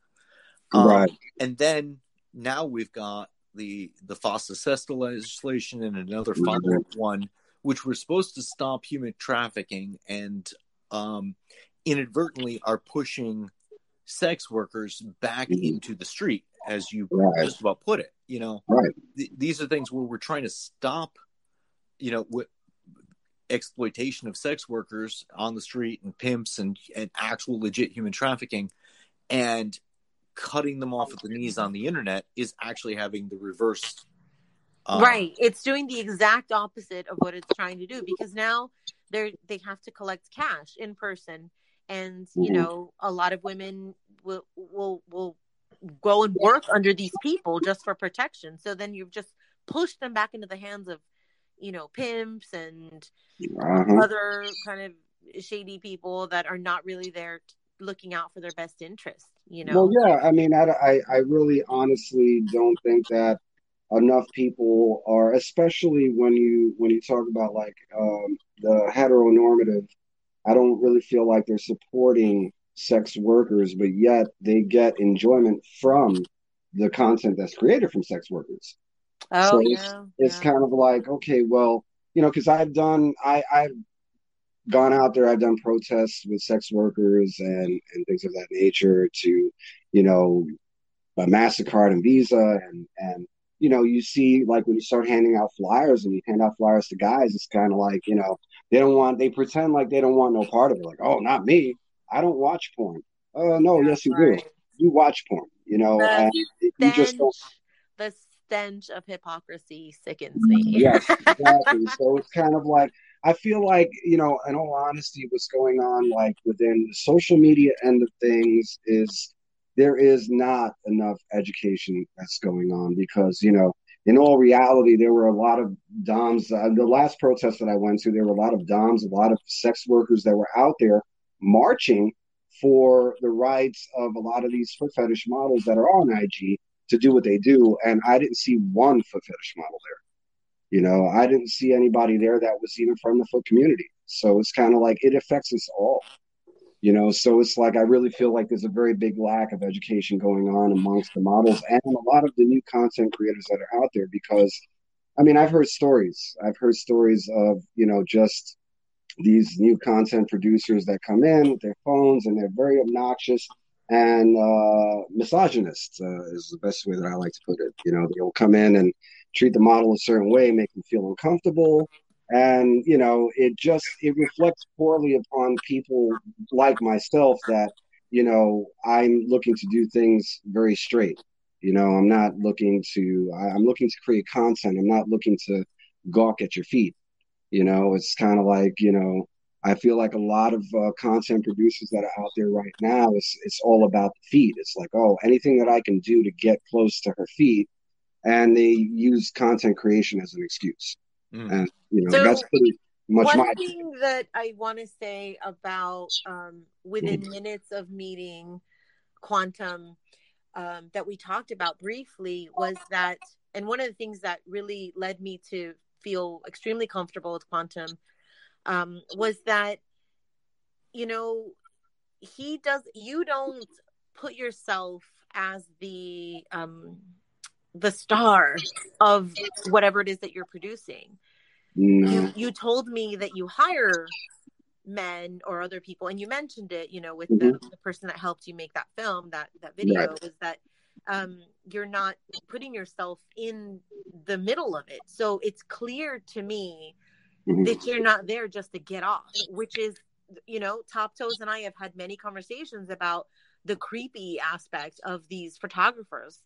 Um, right, And then now we've got the the FOSTA SESTA legislation and another follow one, which were supposed to stop human trafficking and um, inadvertently are pushing sex workers back Mhm. into the street, as you right, just about put it. You know, right, th- these are things where we're trying to stop, you know, w- exploitation of sex workers on the street and pimps and, and actual legit human trafficking, and cutting them off at the knees on the internet is actually having the reverse. um, right. It's doing the exact opposite of what it's trying to do because now they're they have to collect cash in person, and you Mhm. know a lot of women will will will go and work under these people just for protection. So then you've just pushed them back into the hands of you know pimps and uh-huh. other kind of shady people that are not really there t- looking out for their best interest. You know. Well, yeah, I mean, I, I, I really honestly don't think that enough people are, especially when you when you talk about like um, the heteronormative. I don't really feel like they're supporting sex workers, but yet they get enjoyment from the content that's created from sex workers. oh so yeah. It's yeah. kind of like, okay, well, you know, because I've done, I, I've gone out there, I've done protests with sex workers and and things of that nature to, you know, uh, Mastercard and Visa and and you know, you see like when you start handing out flyers and you hand out flyers to guys, it's kind of like you know they don't want they pretend like they don't want no part of it. Like, oh, not me, I don't watch porn. Oh no, yes you do. You watch porn, you know, The and you just don't. the stench of hypocrisy sickens me. Yes, exactly. so it's kind of like I feel like you know, in all honesty, what's going on like within the social media end of things is there is not enough education that's going on because you know, in all reality, there were a lot of DOMs. Uh, the last protest that I went to, there were a lot of DOMs, a lot of sex workers that were out there marching for the rights of a lot of these foot fetish models that are on IG to do what they do, and I didn't see one foot fetish model there. You know, I didn't see anybody there that was even from the foot community. So it's kind of like it affects us all. You know, so it's like I really feel like there's a very big lack of education going on amongst the models and a lot of the new content creators that are out there because I mean, I've heard stories. I've heard stories of, you know, just these new content producers that come in with their phones and they're very obnoxious and uh, misogynist uh, is the best way that I like to put it. You know, they'll come in and treat the model a certain way, make them feel uncomfortable, and you know, it just it reflects poorly upon people like myself that you know I'm looking to do things very straight. You know, I'm not looking to I'm looking to create content. I'm not looking to gawk at your feet. You know, it's kind of like you know. I feel like a lot of uh, content producers that are out there right now, it's it's all about the feet. It's like, oh, anything that I can do to get close to her feet, and they use content creation as an excuse. Mm. And you know, So, that's pretty much One my thing that I want to say about um, within minutes of meeting Quantum um, that we talked about briefly was that, and one of the things that really led me to feel extremely comfortable with Quantum um, was that, you know, he does, you don't put yourself as the, um, the star of whatever it is that you're producing no, you you told me that you hire men or other people and you mentioned it you know with the, the person that helped you make that film that that video Right. was that um you're not putting yourself in the middle of it so it's clear to me Mhm. that you're not there just to get off which is you know, Top Toes and I have had many conversations about the creepy aspect of these photographers.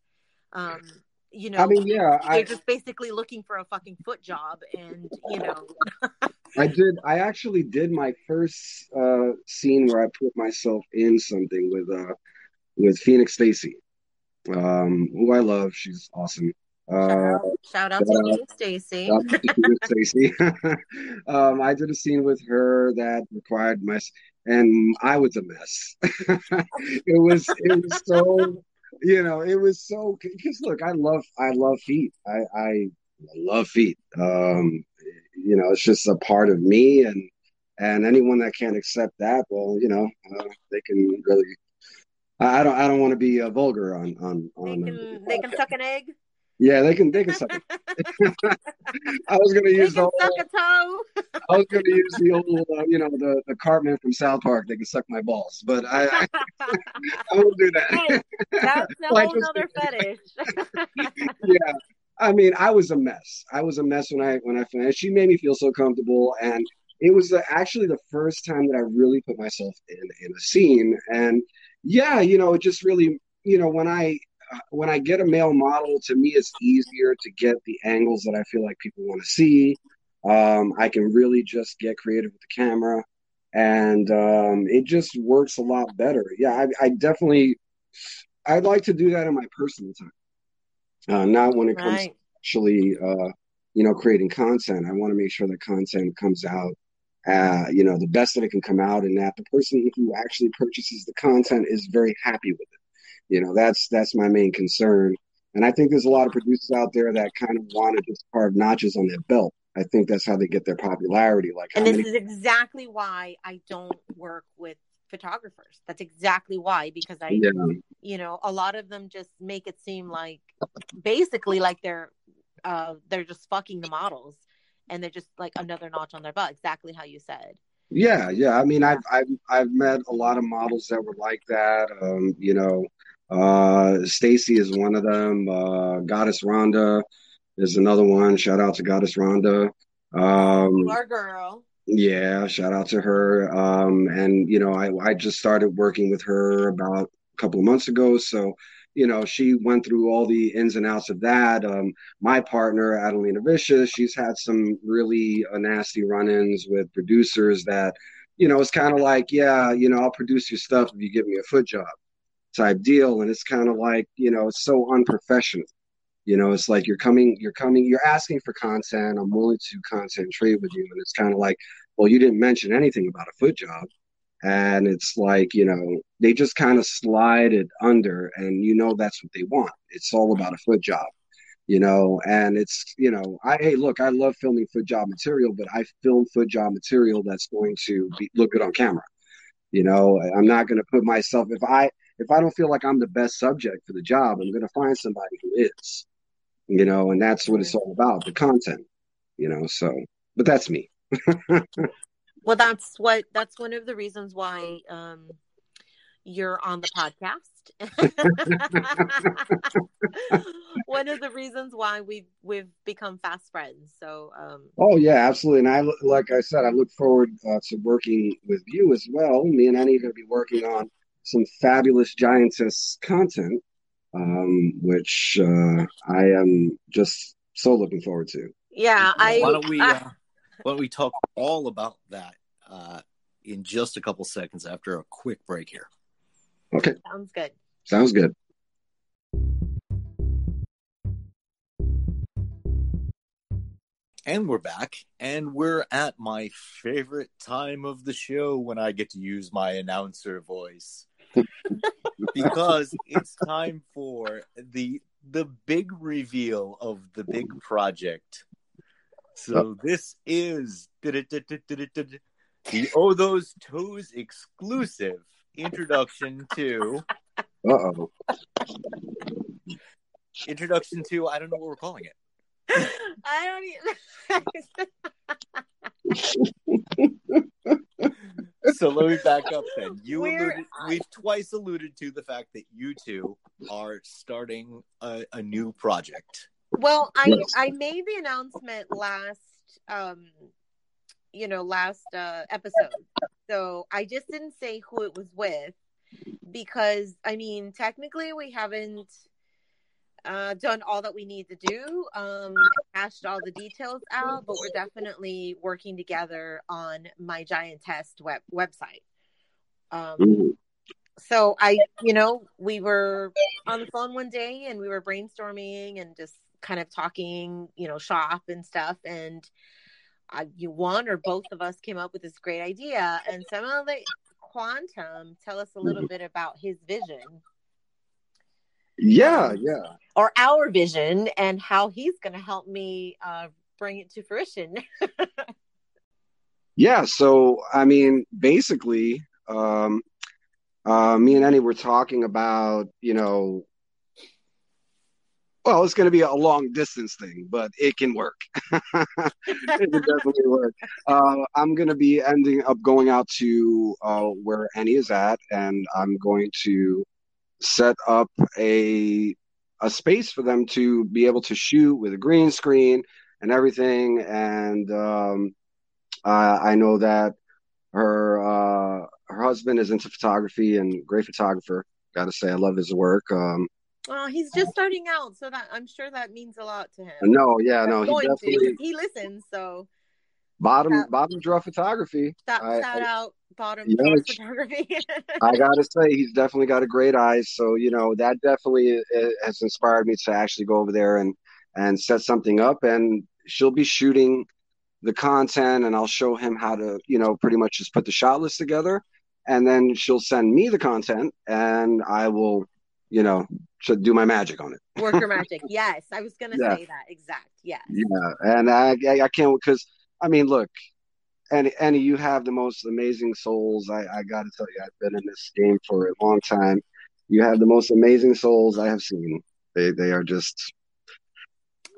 Um, you know, I mean, yeah, they're I, just basically looking for a fucking foot job, and you know, I did. I actually did my first uh, scene where I put myself in something with uh, with Phoenix Stacy, um, who I love. She's awesome. shout Uh, out, shout out to shout me and Stacy. Shout out to Phoenix Stacy. um, I did a scene with her that required my, and I was a mess. it was it was so, you know, it was so. Because look, I love I love feet. I I love feet. Um, you know, it's just a part of me, and and anyone that can't accept that, well, you know, uh, they can really. I don't. I don't want to be uh, vulgar on on They on. can they can suck an egg. Yeah, they can. They can suck. I was gonna They use the. suck Whole, a toe. I was gonna use the old, uh, you know, the the Cartman from South Park. They can suck my balls, but I I, I won't do that. hey, that's a whole nother fetish. yeah, I mean, I was a mess. I was a mess when I when I finished. She made me feel so comfortable, and it was uh, actually the first time that I really put myself in in a scene. And yeah, you know, it just really, you know, when I when I get a male model, to me, it's easier to get the angles that I feel like people want to see. Um, I can really just get creative with the camera, and um, it just works a lot better. Yeah, I, I definitely, I'd like to do that in my personal time, uh, not when it comes right. actually uh, you know creating content i want to make sure that content comes out uh, you know the best that it can come out and that the person who actually purchases the content is very happy with it you know that's that's my main concern and i think there's a lot of producers out there that kind of want to just carve notches on their belt i think that's how they get their popularity like And this many is exactly why I don't work with photographers. That's exactly why because I yeah you know a lot of them just make it seem like basically like they're uh they're just fucking the models and they're just like another notch on their belt exactly how you said Yeah, yeah. I mean, I've I've I've met a lot of models that were like that. Um, you know, uh, Stacy is one of them. Uh, Goddess Rhonda is another one. Shout out to Goddess Rhonda. Um, you are girl yeah, shout out to her. Um, and you know, I I just started working with her about a couple of months ago. So, you know, she went through all the ins and outs of that. Um, my partner, Adelina Vicious, she's had some really uh, nasty run-ins with producers that, you know, it's kind of like, yeah, you know, I'll produce your stuff if you give me a foot job type deal. And it's kind of like, you know, it's so unprofessional. You know, it's like you're coming, you're coming, you're asking for content. I'm willing to content trade with you. And it's kind of like, well, you didn't mention anything about a foot job. And it's like, you know, they just kind of slide it under and you know that's what they want. It's all about a foot job, you know, and it's, you know, I hey, look, I love filming foot job material, but I film foot job material that's going to be, look good on camera. You know, I'm not going to put myself if I if I don't feel like I'm the best subject for the job, I'm going to find somebody who is. You know, and that's what it's all about, the content. You know, so but that's me. well that's what that's one of the reasons why um you're on the podcast one of the reasons why we've we've become fast friends so um Oh yeah, absolutely. And I like I said, I look forward uh, to working with you as well. Me and Annie are going to be working on some fabulous giantess content, um, which uh, I am just so looking forward to. yeah i why don't we I- uh, why don't we talk all about that uh, in just a couple seconds after a quick break here Okay, sounds good sounds good. and we're back and we're at my favorite time of the show when i get to use my announcer voice because it's time for the the big reveal of the big project. So this is the oh those toes exclusive introduction to Uh oh. introduction to i don't know what we're calling it. I don't even so let me back up then. You We're- alluded, we've twice alluded to the fact that you two are starting a, a new project. Well, I I made the announcement last um you know, last uh, episode. So I just didn't say who it was with because I mean, technically, we haven't uh, done all that we need to do, um, hashed all the details out, but we're definitely working together on my giantess web website. Um, so I, you know, we were on the phone one day and we were brainstorming and just kind of talking, you know, shop and stuff. And I, you one or both of us came up with this great idea. And some of the quantum tell us a little bit about his vision Yeah, yeah. or our vision and how he's going to help me uh, bring it to fruition. Yeah, so I mean, basically, um, uh, me and Annie were talking about, you know, well, it's going to be a long distance thing, but it can work. it can definitely work. Uh, I'm going to be ending up going out to uh, where Annie is at, and I'm going to set up a a space for them to be able to shoot with a green screen and everything. And um, uh, I know that her uh, her husband is into photography and great photographer. Got to say, I love his work. Um, oh, he's just starting out, so that I'm sure that means a lot to him. no, yeah, no, he Going to, he listens. So bottom Yeah. bottom draw photography. shout, I- shout out bottom Yeah, photography. I gotta say, he's definitely got a great eye. So you know that definitely uh, has inspired me to actually go over there and and set something up. And she'll be shooting the content, and I'll show him how to you know pretty much just put the shot list together. And then she'll send me the content, and I will, you know, should do my magic on it. Worker magic. Yes, I was gonna Yeah. say that. Exact. Yes. Yeah, and I I, I can't because I mean, look, Annie, Annie, you have the most amazing soles. I I got to tell you, I've been in this game for a long time. You have the most amazing soles I have seen. They they are just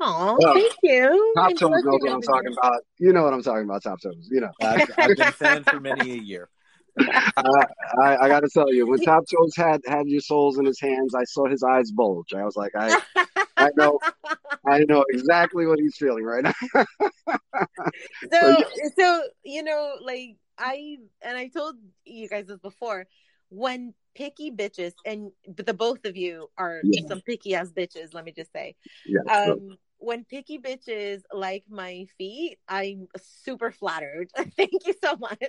Oh, Well, thank you. top Thanks toes. for Know what I'm talking about? You know what I'm talking about? Top toes. You know. I've, I've been a fan for many a year. I I, I got to tell you, when Top Toes had had your soles in his hands, I saw his eyes bulge. I was like, I I know I know exactly what he's feeling right now. so so you know like i and i told you guys this before when picky bitches and the both of you are Yeah. some picky ass bitches let me just say Yeah. um when picky bitches like my feet i'm super flattered thank you so much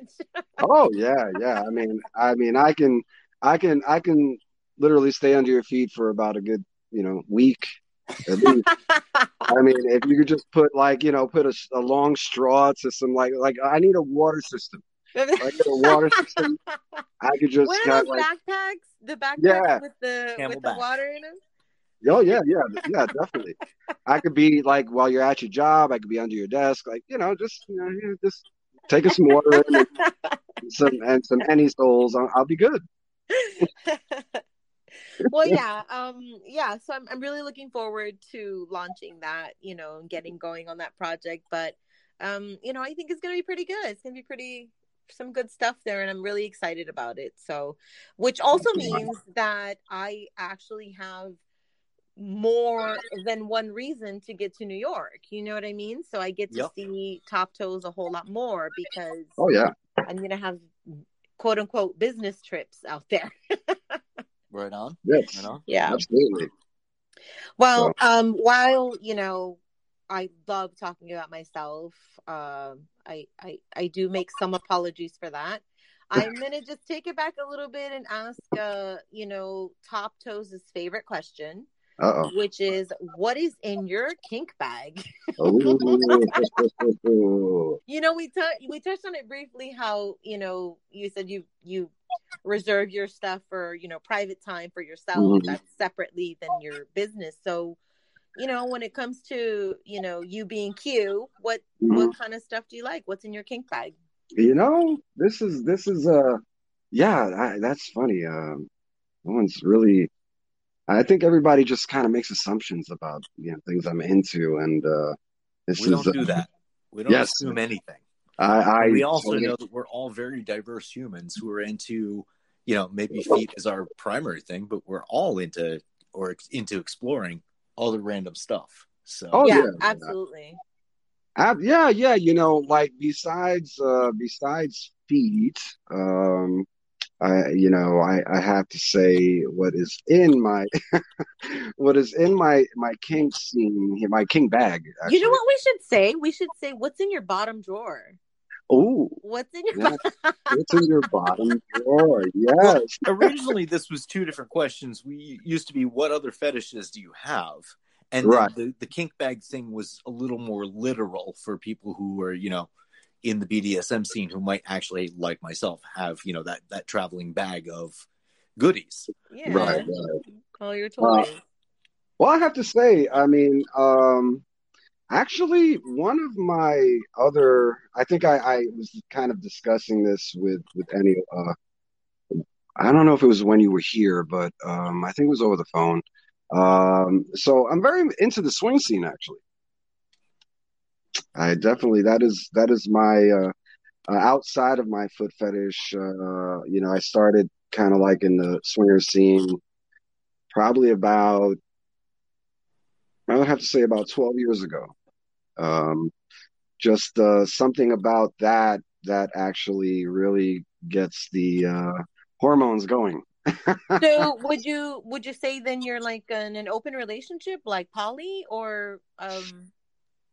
Oh yeah, yeah. I mean, I mean, I can, I can, I can literally stay under your feet for about a good, you know, week at least. I mean, if you could just put like, you know, put a, a long straw to some like, like I need a water system. I get a water system. I could just what are those like, backpacks the backpacks Yeah. with the with the water in them oh yeah, yeah, yeah, definitely. I could be like while you're at your job, I could be under your desk, like you know, just you know, just take us some water and some and some Annie soles. I'll, I'll be good. well yeah um yeah so I'm, I'm really looking forward to launching that you know and getting going on that project but um you know i think it's gonna be pretty good it's gonna be pretty some good stuff there and i'm really excited about it so which also means that i actually have more than one reason to get to new york you know what i mean so i get to Yep. see top toes a whole lot more because Oh yeah. i'm gonna have quote unquote business trips out there Right on. Yes. Right on. yeah Absolutely. Well, um, while you know, I love talking about myself. Um, I, I I do make some apologies for that. I'm gonna just take it back a little bit and ask, uh, you know, Top Toes' favorite question, Uh which is, what is in your kink bag? oh. You know, we t- we touched on it briefly. How you know, you said you you reserve your stuff for you know private time for yourself. Mhm. That's separately than your business. So, you know, when it comes to you know you being Q, what what kind of stuff do you like? What's in your kink bag? You know, this is this is uh yeah, I, that's funny. Um, no one's really. I think everybody just kind of makes assumptions about you know things I'm into, and uh, this We is don't uh, do that. We don't yes. assume anything. I, I we also totally- know that we're all very diverse humans who are into, you know, maybe feet is our primary thing, but we're all into or into exploring all the random stuff. So Oh, yeah, yeah. absolutely. Uh, yeah, yeah. You know, like besides uh, besides feet, um, I you know I, I have to say what is in my what is in my my kink scene my kink bag. Actually. You know what we should say? We should say what's in your bottom drawer. Oh, What's in your yes. what's in your bottom drawer? Yes. Originally, this was two different questions. We used to be, what other fetishes do you have? And Right. the, the kink bag thing was a little more literal for people who were, you know, in the BDSM scene who might actually, like myself, have, you know, that, that traveling bag of goodies. yeah. Right, right. All your Uh, toys. Well, I have to say, I mean, um, actually, one of my other, I think I, I was kind of discussing this with with Annie, uh, I don't know if it was when you were here, but um, I think it was over the phone. Um, so I'm very into the swing scene, actually. I definitely that is that is my uh, uh, outside of my foot fetish. Uh, you know, I started kind of like in the swinger scene, probably about I would have to say about 12 years ago. Um, just uh, something about that that actually really gets the uh, hormones going. So would you would you say then you're like in an open relationship like poly or um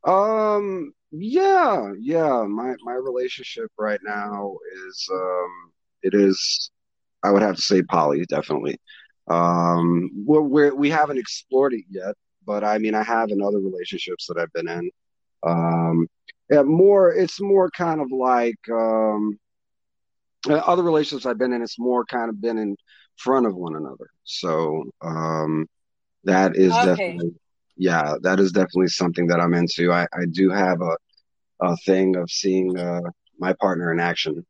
Um, yeah, yeah. My my relationship right now is um it is I would have to say poly, definitely. Um, we're, we're we haven't explored it yet, but I mean I have in other relationships that I've been in. Um, yeah, more it's more kind of like um uh, other relationships I've been in, it's more kind of been in front of one another. So um that is Okay. definitely yeah, that is definitely something that I'm into. I, I do have a, a thing of seeing uh, my partner in action.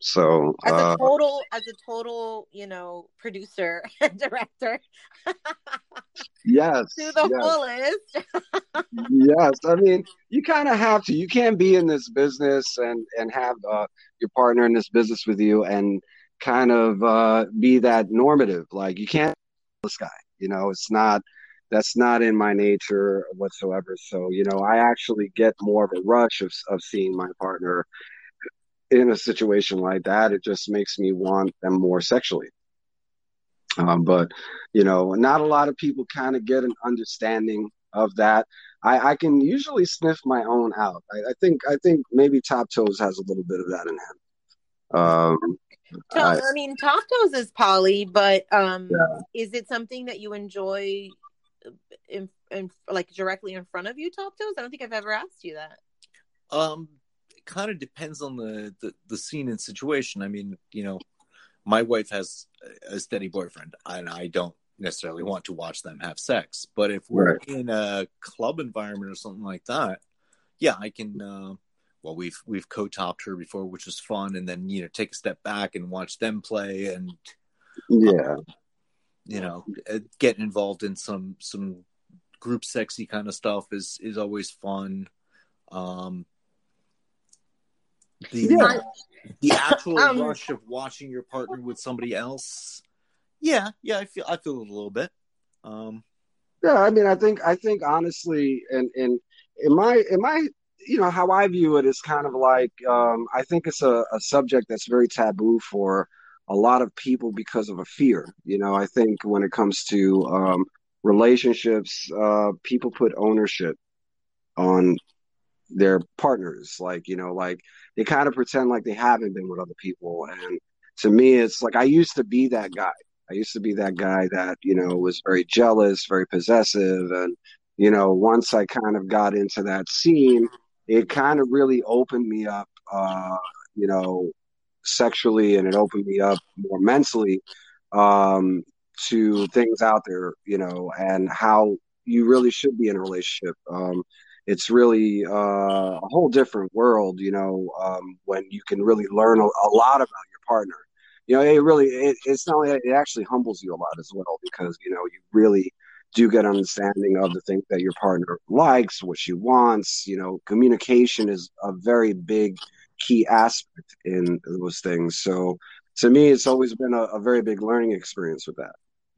So as a uh, total as a total, you know, producer and director yes, to the yes, fullest. yes. I mean, you kind of have to. You can't be in this business and and have uh, your partner in this business with you and kind of uh, be that normative. Like you can't this guy. You know, it's not. That's not in my nature whatsoever. So you know, I actually get more of a rush of of seeing my partner in a situation like that. It just makes me want them more sexually. Um, but you know, not a lot of people kind of get an understanding of that. I, I can usually sniff my own out. I, I think I think maybe Top Toes has a little bit of that in him. Um, So, I, I mean, Top Toes is poly, but um, yeah. is it something that you enjoy in, in like directly in front of you, Top Toes? I don't think I've ever asked you that. Um, it kind of depends on the, the, the scene and situation. I mean, you know, my wife has a steady boyfriend and I don't necessarily want to watch them have sex. But if we're Right. in a club environment or something like that, yeah, I can. Uh, well, we've we've co-topped her before, which was fun, and then you know take a step back and watch them play, and yeah, you know getting involved in some some group sexy kind of stuff is is always fun. Um, the Yeah. the actual Um, rush of watching your partner with somebody else, yeah, yeah, I feel I feel it a little bit. Um, yeah. I mean, I think I think honestly, and and in my in my you know how I view it is kind of like um, I think it's a, a subject that's very taboo for a lot of people because of a fear. You know, I think when it comes to um, relationships, uh, people put ownership on their partners. Like, you know, like they kind of pretend like they haven't been with other people. And to me, it's like I used to be that guy. I used to be that guy that, you know, was very jealous, very possessive. And, you know, once I kind of got into that scene, it kind of really opened me up, uh, you know, sexually and it opened me up more mentally um, to things out there, you know, and how you really should be in a relationship. Um, it's really uh, a whole different world, you know, um, when you can really learn a, a lot about your partner. You know, it really, it, it's not only, it actually humbles you a lot as well because, you know, you really do get understanding of the things that your partner likes, what she wants. You know, communication is a very big key aspect in those things. So to me, it's always been a, a very big learning experience with that.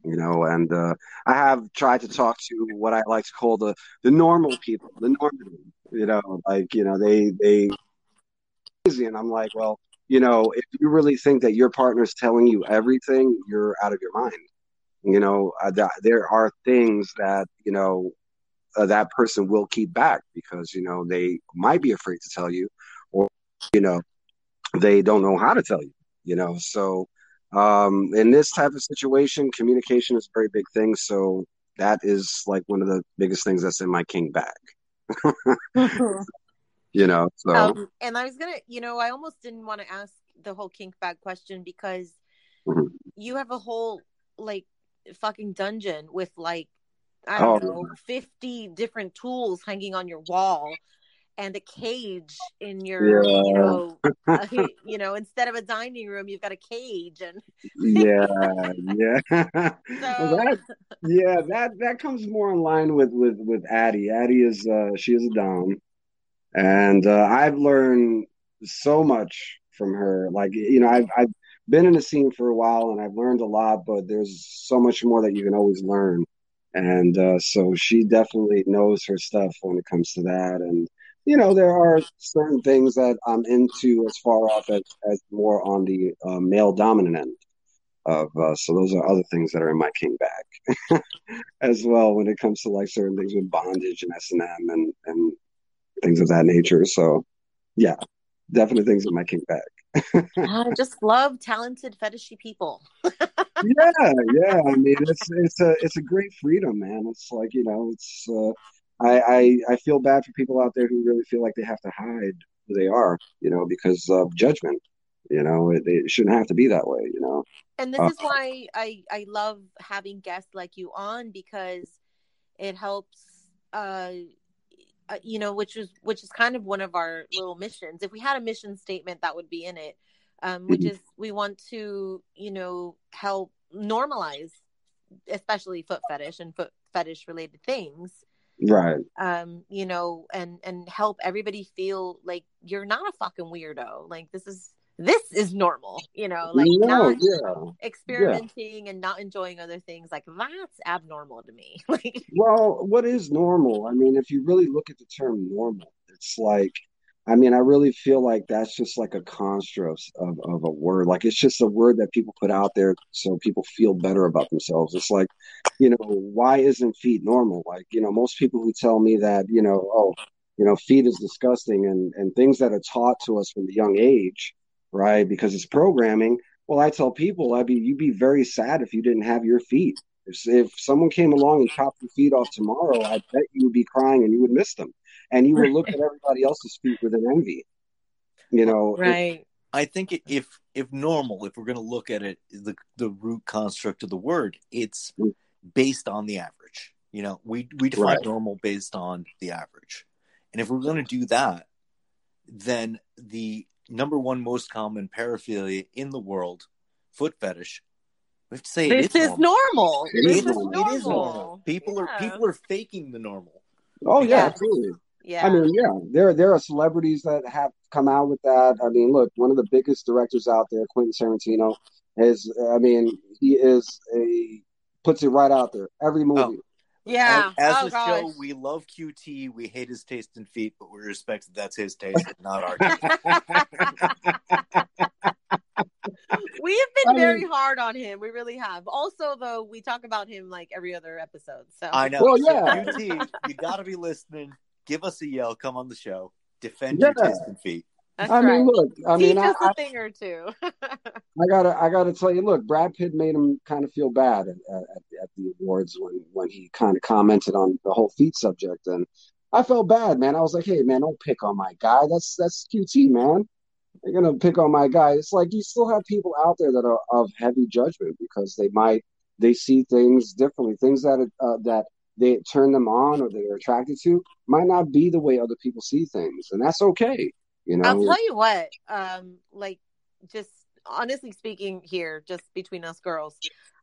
You know, and uh, I have tried to talk to what I like to call the the normal people, the normal, You know, like you know, they they crazy, and I'm like, well, you know, if you really think that your partner's telling you everything, you're out of your mind. You know, uh, that there are things that you know uh, that person will keep back because you know they might be afraid to tell you, or you know, they don't know how to tell you. You know, so um, in this type of situation, communication is a very big thing. So that is like one of the biggest things that's in my kink bag. you know, so Um, and I was gonna, you know, I almost didn't want to ask the whole kink bag question because Mhm. you have a whole like fucking dungeon with like I don't Oh, know, fifty different tools hanging on your wall, and a cage in your, you know, uh, you know, instead of a dining room, you've got a cage, and yeah, yeah. so well, that, yeah, that that comes more in line with with with Addie. Addie is uh, she is a dom, and uh, I've learned so much from her. Like you know, I've I've been in the scene for a while, and I've learned a lot. But there's so much more that you can always learn, and uh, so she definitely knows her stuff when it comes to that. And you know, there are certain things that I'm into as far off as as more on the uh, male dominant end of uh, so those are other things that are in my kink bag as well when it comes to like certain things with bondage and S and M and and things of that nature. So yeah, definitely things in my kink bag. I just love talented fetishy people. yeah, yeah. I mean, it's it's a it's a great freedom, man. It's like you know, it's uh, I, I I feel bad for people out there who really feel like they have to hide who they are, you know, because of judgment. You know, it, it shouldn't have to be that way. You know. and this Uh, is why I I love having guests like you on because it helps uh uh, you know which is which is kind of one of our little missions if we had a mission statement that would be in it um which Mhm. is we want to you know help normalize especially foot fetish and foot fetish related things Right. um you know and and help everybody feel like you're not a fucking weirdo like this is this is normal you know like no, not yeah. experimenting and not enjoying other things like that's abnormal to me like Well, what is normal? I mean, if you really look at the term normal, it's like, I mean, I really feel like that's just like a construct of, of a word. Like it's just a word that people put out there so people feel better about themselves. It's like, you know, why isn't feet normal? Like, you know, most people who tell me that, you know, oh, you know, feet is disgusting and, and things that are taught to us from a young age, right? Because it's programming. Well, I tell people, I'd be, you'd be very sad if you didn't have your feet. If, if someone came along and chopped your feet off tomorrow, I bet you would be crying and you would miss them. And you will look at everybody else's feet with an envy. You know, it- right I think if if normal, if we're going to look at it, the the root construct of the word, it's Mm. based on the average. You know, we we define Right. normal based on the average, and if we're going to do that, then the number one most common paraphilia in the world, foot fetish, we have to say this it is is normal. It This is is normal. normal. It is normal. People Yeah. are people are faking the normal. oh, yeah, Yeah. absolutely. Yeah. I mean, yeah, there there are celebrities that have come out with that. I mean, look, one of the biggest directors out there, Quentin Tarantino, is. I mean, he is a puts it right out there. Every oh. movie. yeah. As, as oh a gosh. show, we love QT. We hate his taste in feet, but we respect that that's his taste, and not our taste. we have been I mean- very hard on him. We really have. Also, though, we talk about him like every other episode. So I know. Well, yeah. QT, you got to be listening. Give us a yell. Come on the show. Defend your Yeah. taste in feet. that's I right. mean, look, I mean, Teach I, us I, a thing or two. I gotta, I gotta tell you, look, Brad Pitt made him kind of feel bad at, at, at the awards when, when he kind of commented on the whole feet subject, and I felt bad, man. I was like, hey, man, don't pick on my guy. That's that's QT, man. You're gonna pick on my guy. It's like you still have people out there that are of heavy judgment because they might they see things differently, things that uh, that they turn them on or they're attracted to might not be the way other people see things, and that's okay. You know, I'll tell you what. Um, like just honestly speaking, here, just between us girls,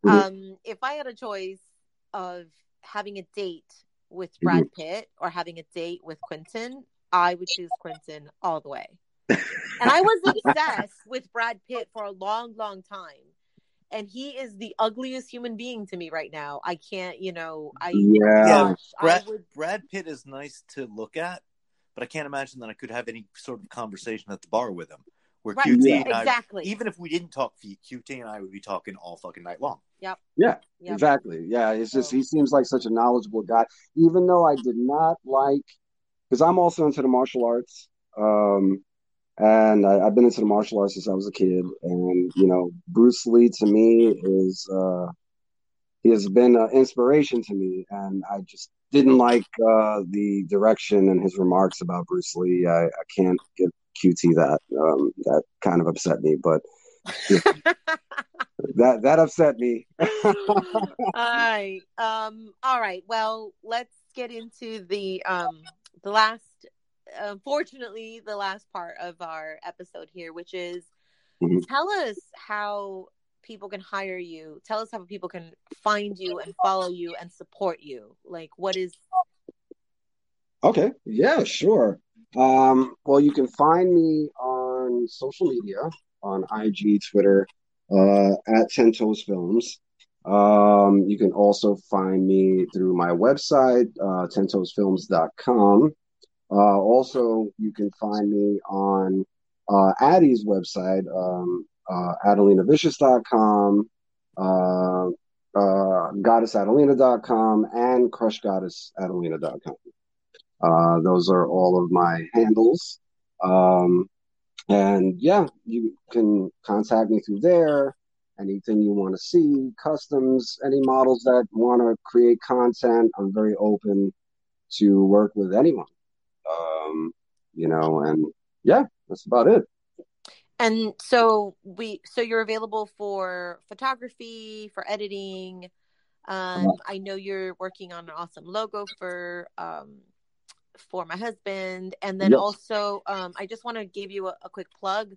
Mhm. um, if I had a choice of having a date with Brad Pitt or having a date with Quentin, I would choose Quentin all the way. and I was obsessed with Brad Pitt for a long, long time. And he is the ugliest human being to me right now. I can't, you know, I Yeah. gosh, Brad, I would Brad Pitt is nice to look at, but I can't imagine that I could have any sort of conversation at the bar with him. Where Right, QT yeah, and I, exactly. even if we didn't talk, QT and I would be talking all fucking night long. Yep. Yeah, Yep. exactly. Yeah, it's just So- he seems like such a knowledgeable guy. Even though I did not like, because I'm also into the martial arts, um, and I, I've been into the martial arts since I was a kid. And you know, Bruce Lee to me is uh, he has been an inspiration to me, and I just didn't like uh, the direction and his remarks about Bruce Lee. I, I can't give QT that. Um, that kind of upset me, but that that upset me. all right. Um, all right. Well, let's get into the um the last unfortunately the last part of our episode here, which is Mhm. tell us how people can hire you. Tell us how people can find you and follow you and support you. Like what is Okay, yeah, sure. Um, well, you can find me on social media on IG, Twitter, uh, at Ten Toes Films. Um, you can also find me through my website, uh, tentoesfilms.com. Uh, also, you can find me on uh, Addie's website, um, uh, adelinavicious.com, uh, uh, goddessadelina.com, and crushgoddessadelina.com. Uh, those are all of my handles. Um, and yeah, you can contact me through there. Anything you want to see, customs, any models that want to create content, I'm very open to work with anyone. Um, you know, and yeah, that's about it. and so we so you're available for photography, for editing. Um, I know you're working on an awesome logo for um for my husband, and then Yes. also um, I just want to give you a, a quick plug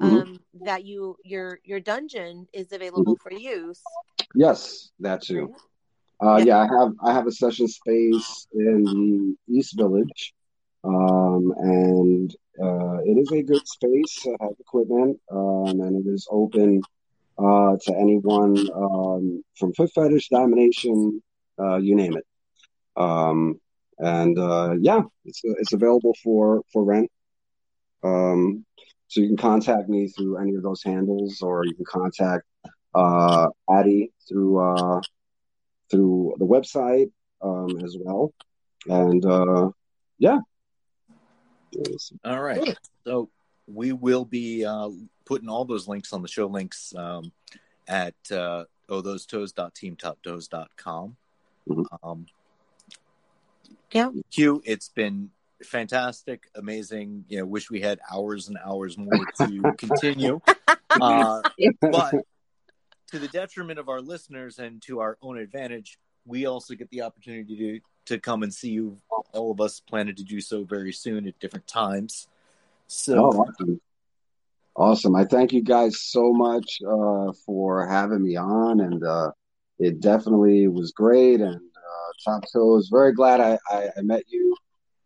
Mhm. um, that you your your dungeon is available for use. Yes, that too. Uh, Yeah. yeah, I have I have a session space in the East Village, um, and uh, it is a good space. I have equipment, um, and it is open uh, to anyone um, from foot fetish, domination, uh, you name it. Um, and uh, yeah, it's it's available for for rent. Um, so you can contact me through any of those handles, or you can contact uh, Addie through uh, through the website um, as well. And yeah. All right. So we will be uh, putting all those links on the show links um, at uh, ohthosetoes.teamtoptoes.com. Mhm. Um, Yeah. Q, it's been fantastic, amazing. You know, wish we had hours and hours more to continue. Uh, but to the detriment of our listeners and to our own advantage, we also get the opportunity to to come and see you. All of us planning to do so very soon at different times. So Oh, awesome. Awesome. I thank you guys so much uh, for having me on, and uh, it definitely was great. And uh, Top Toes, very glad I, I, I met you.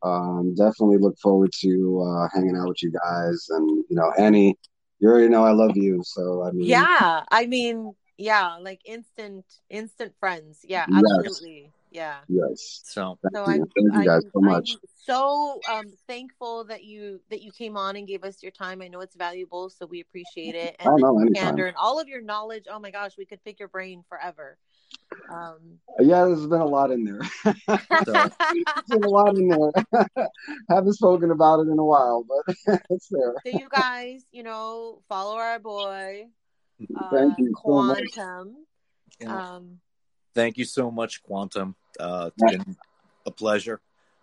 Um, definitely look forward to uh, hanging out with you guys. And you know, Annie, you already know I love you. So I mean, Yeah, I mean, yeah, like instant instant friends. Yeah, Yes. absolutely. Yeah. yes. so Thank So you. I'm, Thank you guys I'm, so much. I'm so um, thankful that you that you came on and gave us your time. I know it's valuable, so we appreciate it. And Oh, then no, your anytime. candor and all of your knowledge. Oh my gosh, we could pick your brain forever. Um, Yeah, there's been a lot in there. there's been a lot in there. Haven't spoken about it in a while, but it's there. so you guys, you know, follow our boy, Thank you so much. Quantum. you know, Um, thank you so much, Quantum. Uh, it's been a pleasure.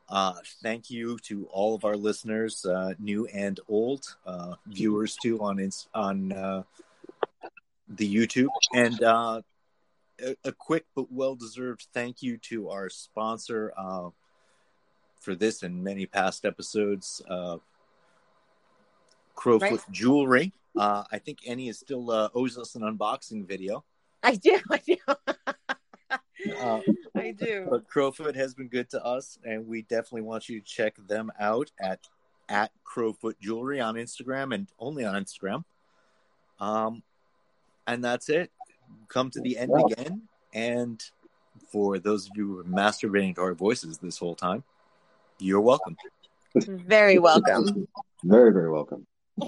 Uh, thank you to all of our listeners, uh, new and old, uh, viewers too on ins- on uh, the YouTube, and uh, a, a quick but well deserved thank you to our sponsor uh, for this and many past episodes, uh, Crowfoot Right. Jewelry. Uh, I think Annie is still uh, owes us an unboxing video. I do, I do, Uh, I do. But Crowfoot has been good to us, and we definitely want you to check them out at at Crowfoot Jewelry on Instagram and only on Instagram. Um, and that's it. Come to the end Wow. again. And for those of you who are masturbating to our voices this whole time, you're welcome. Very welcome. Very, very welcome.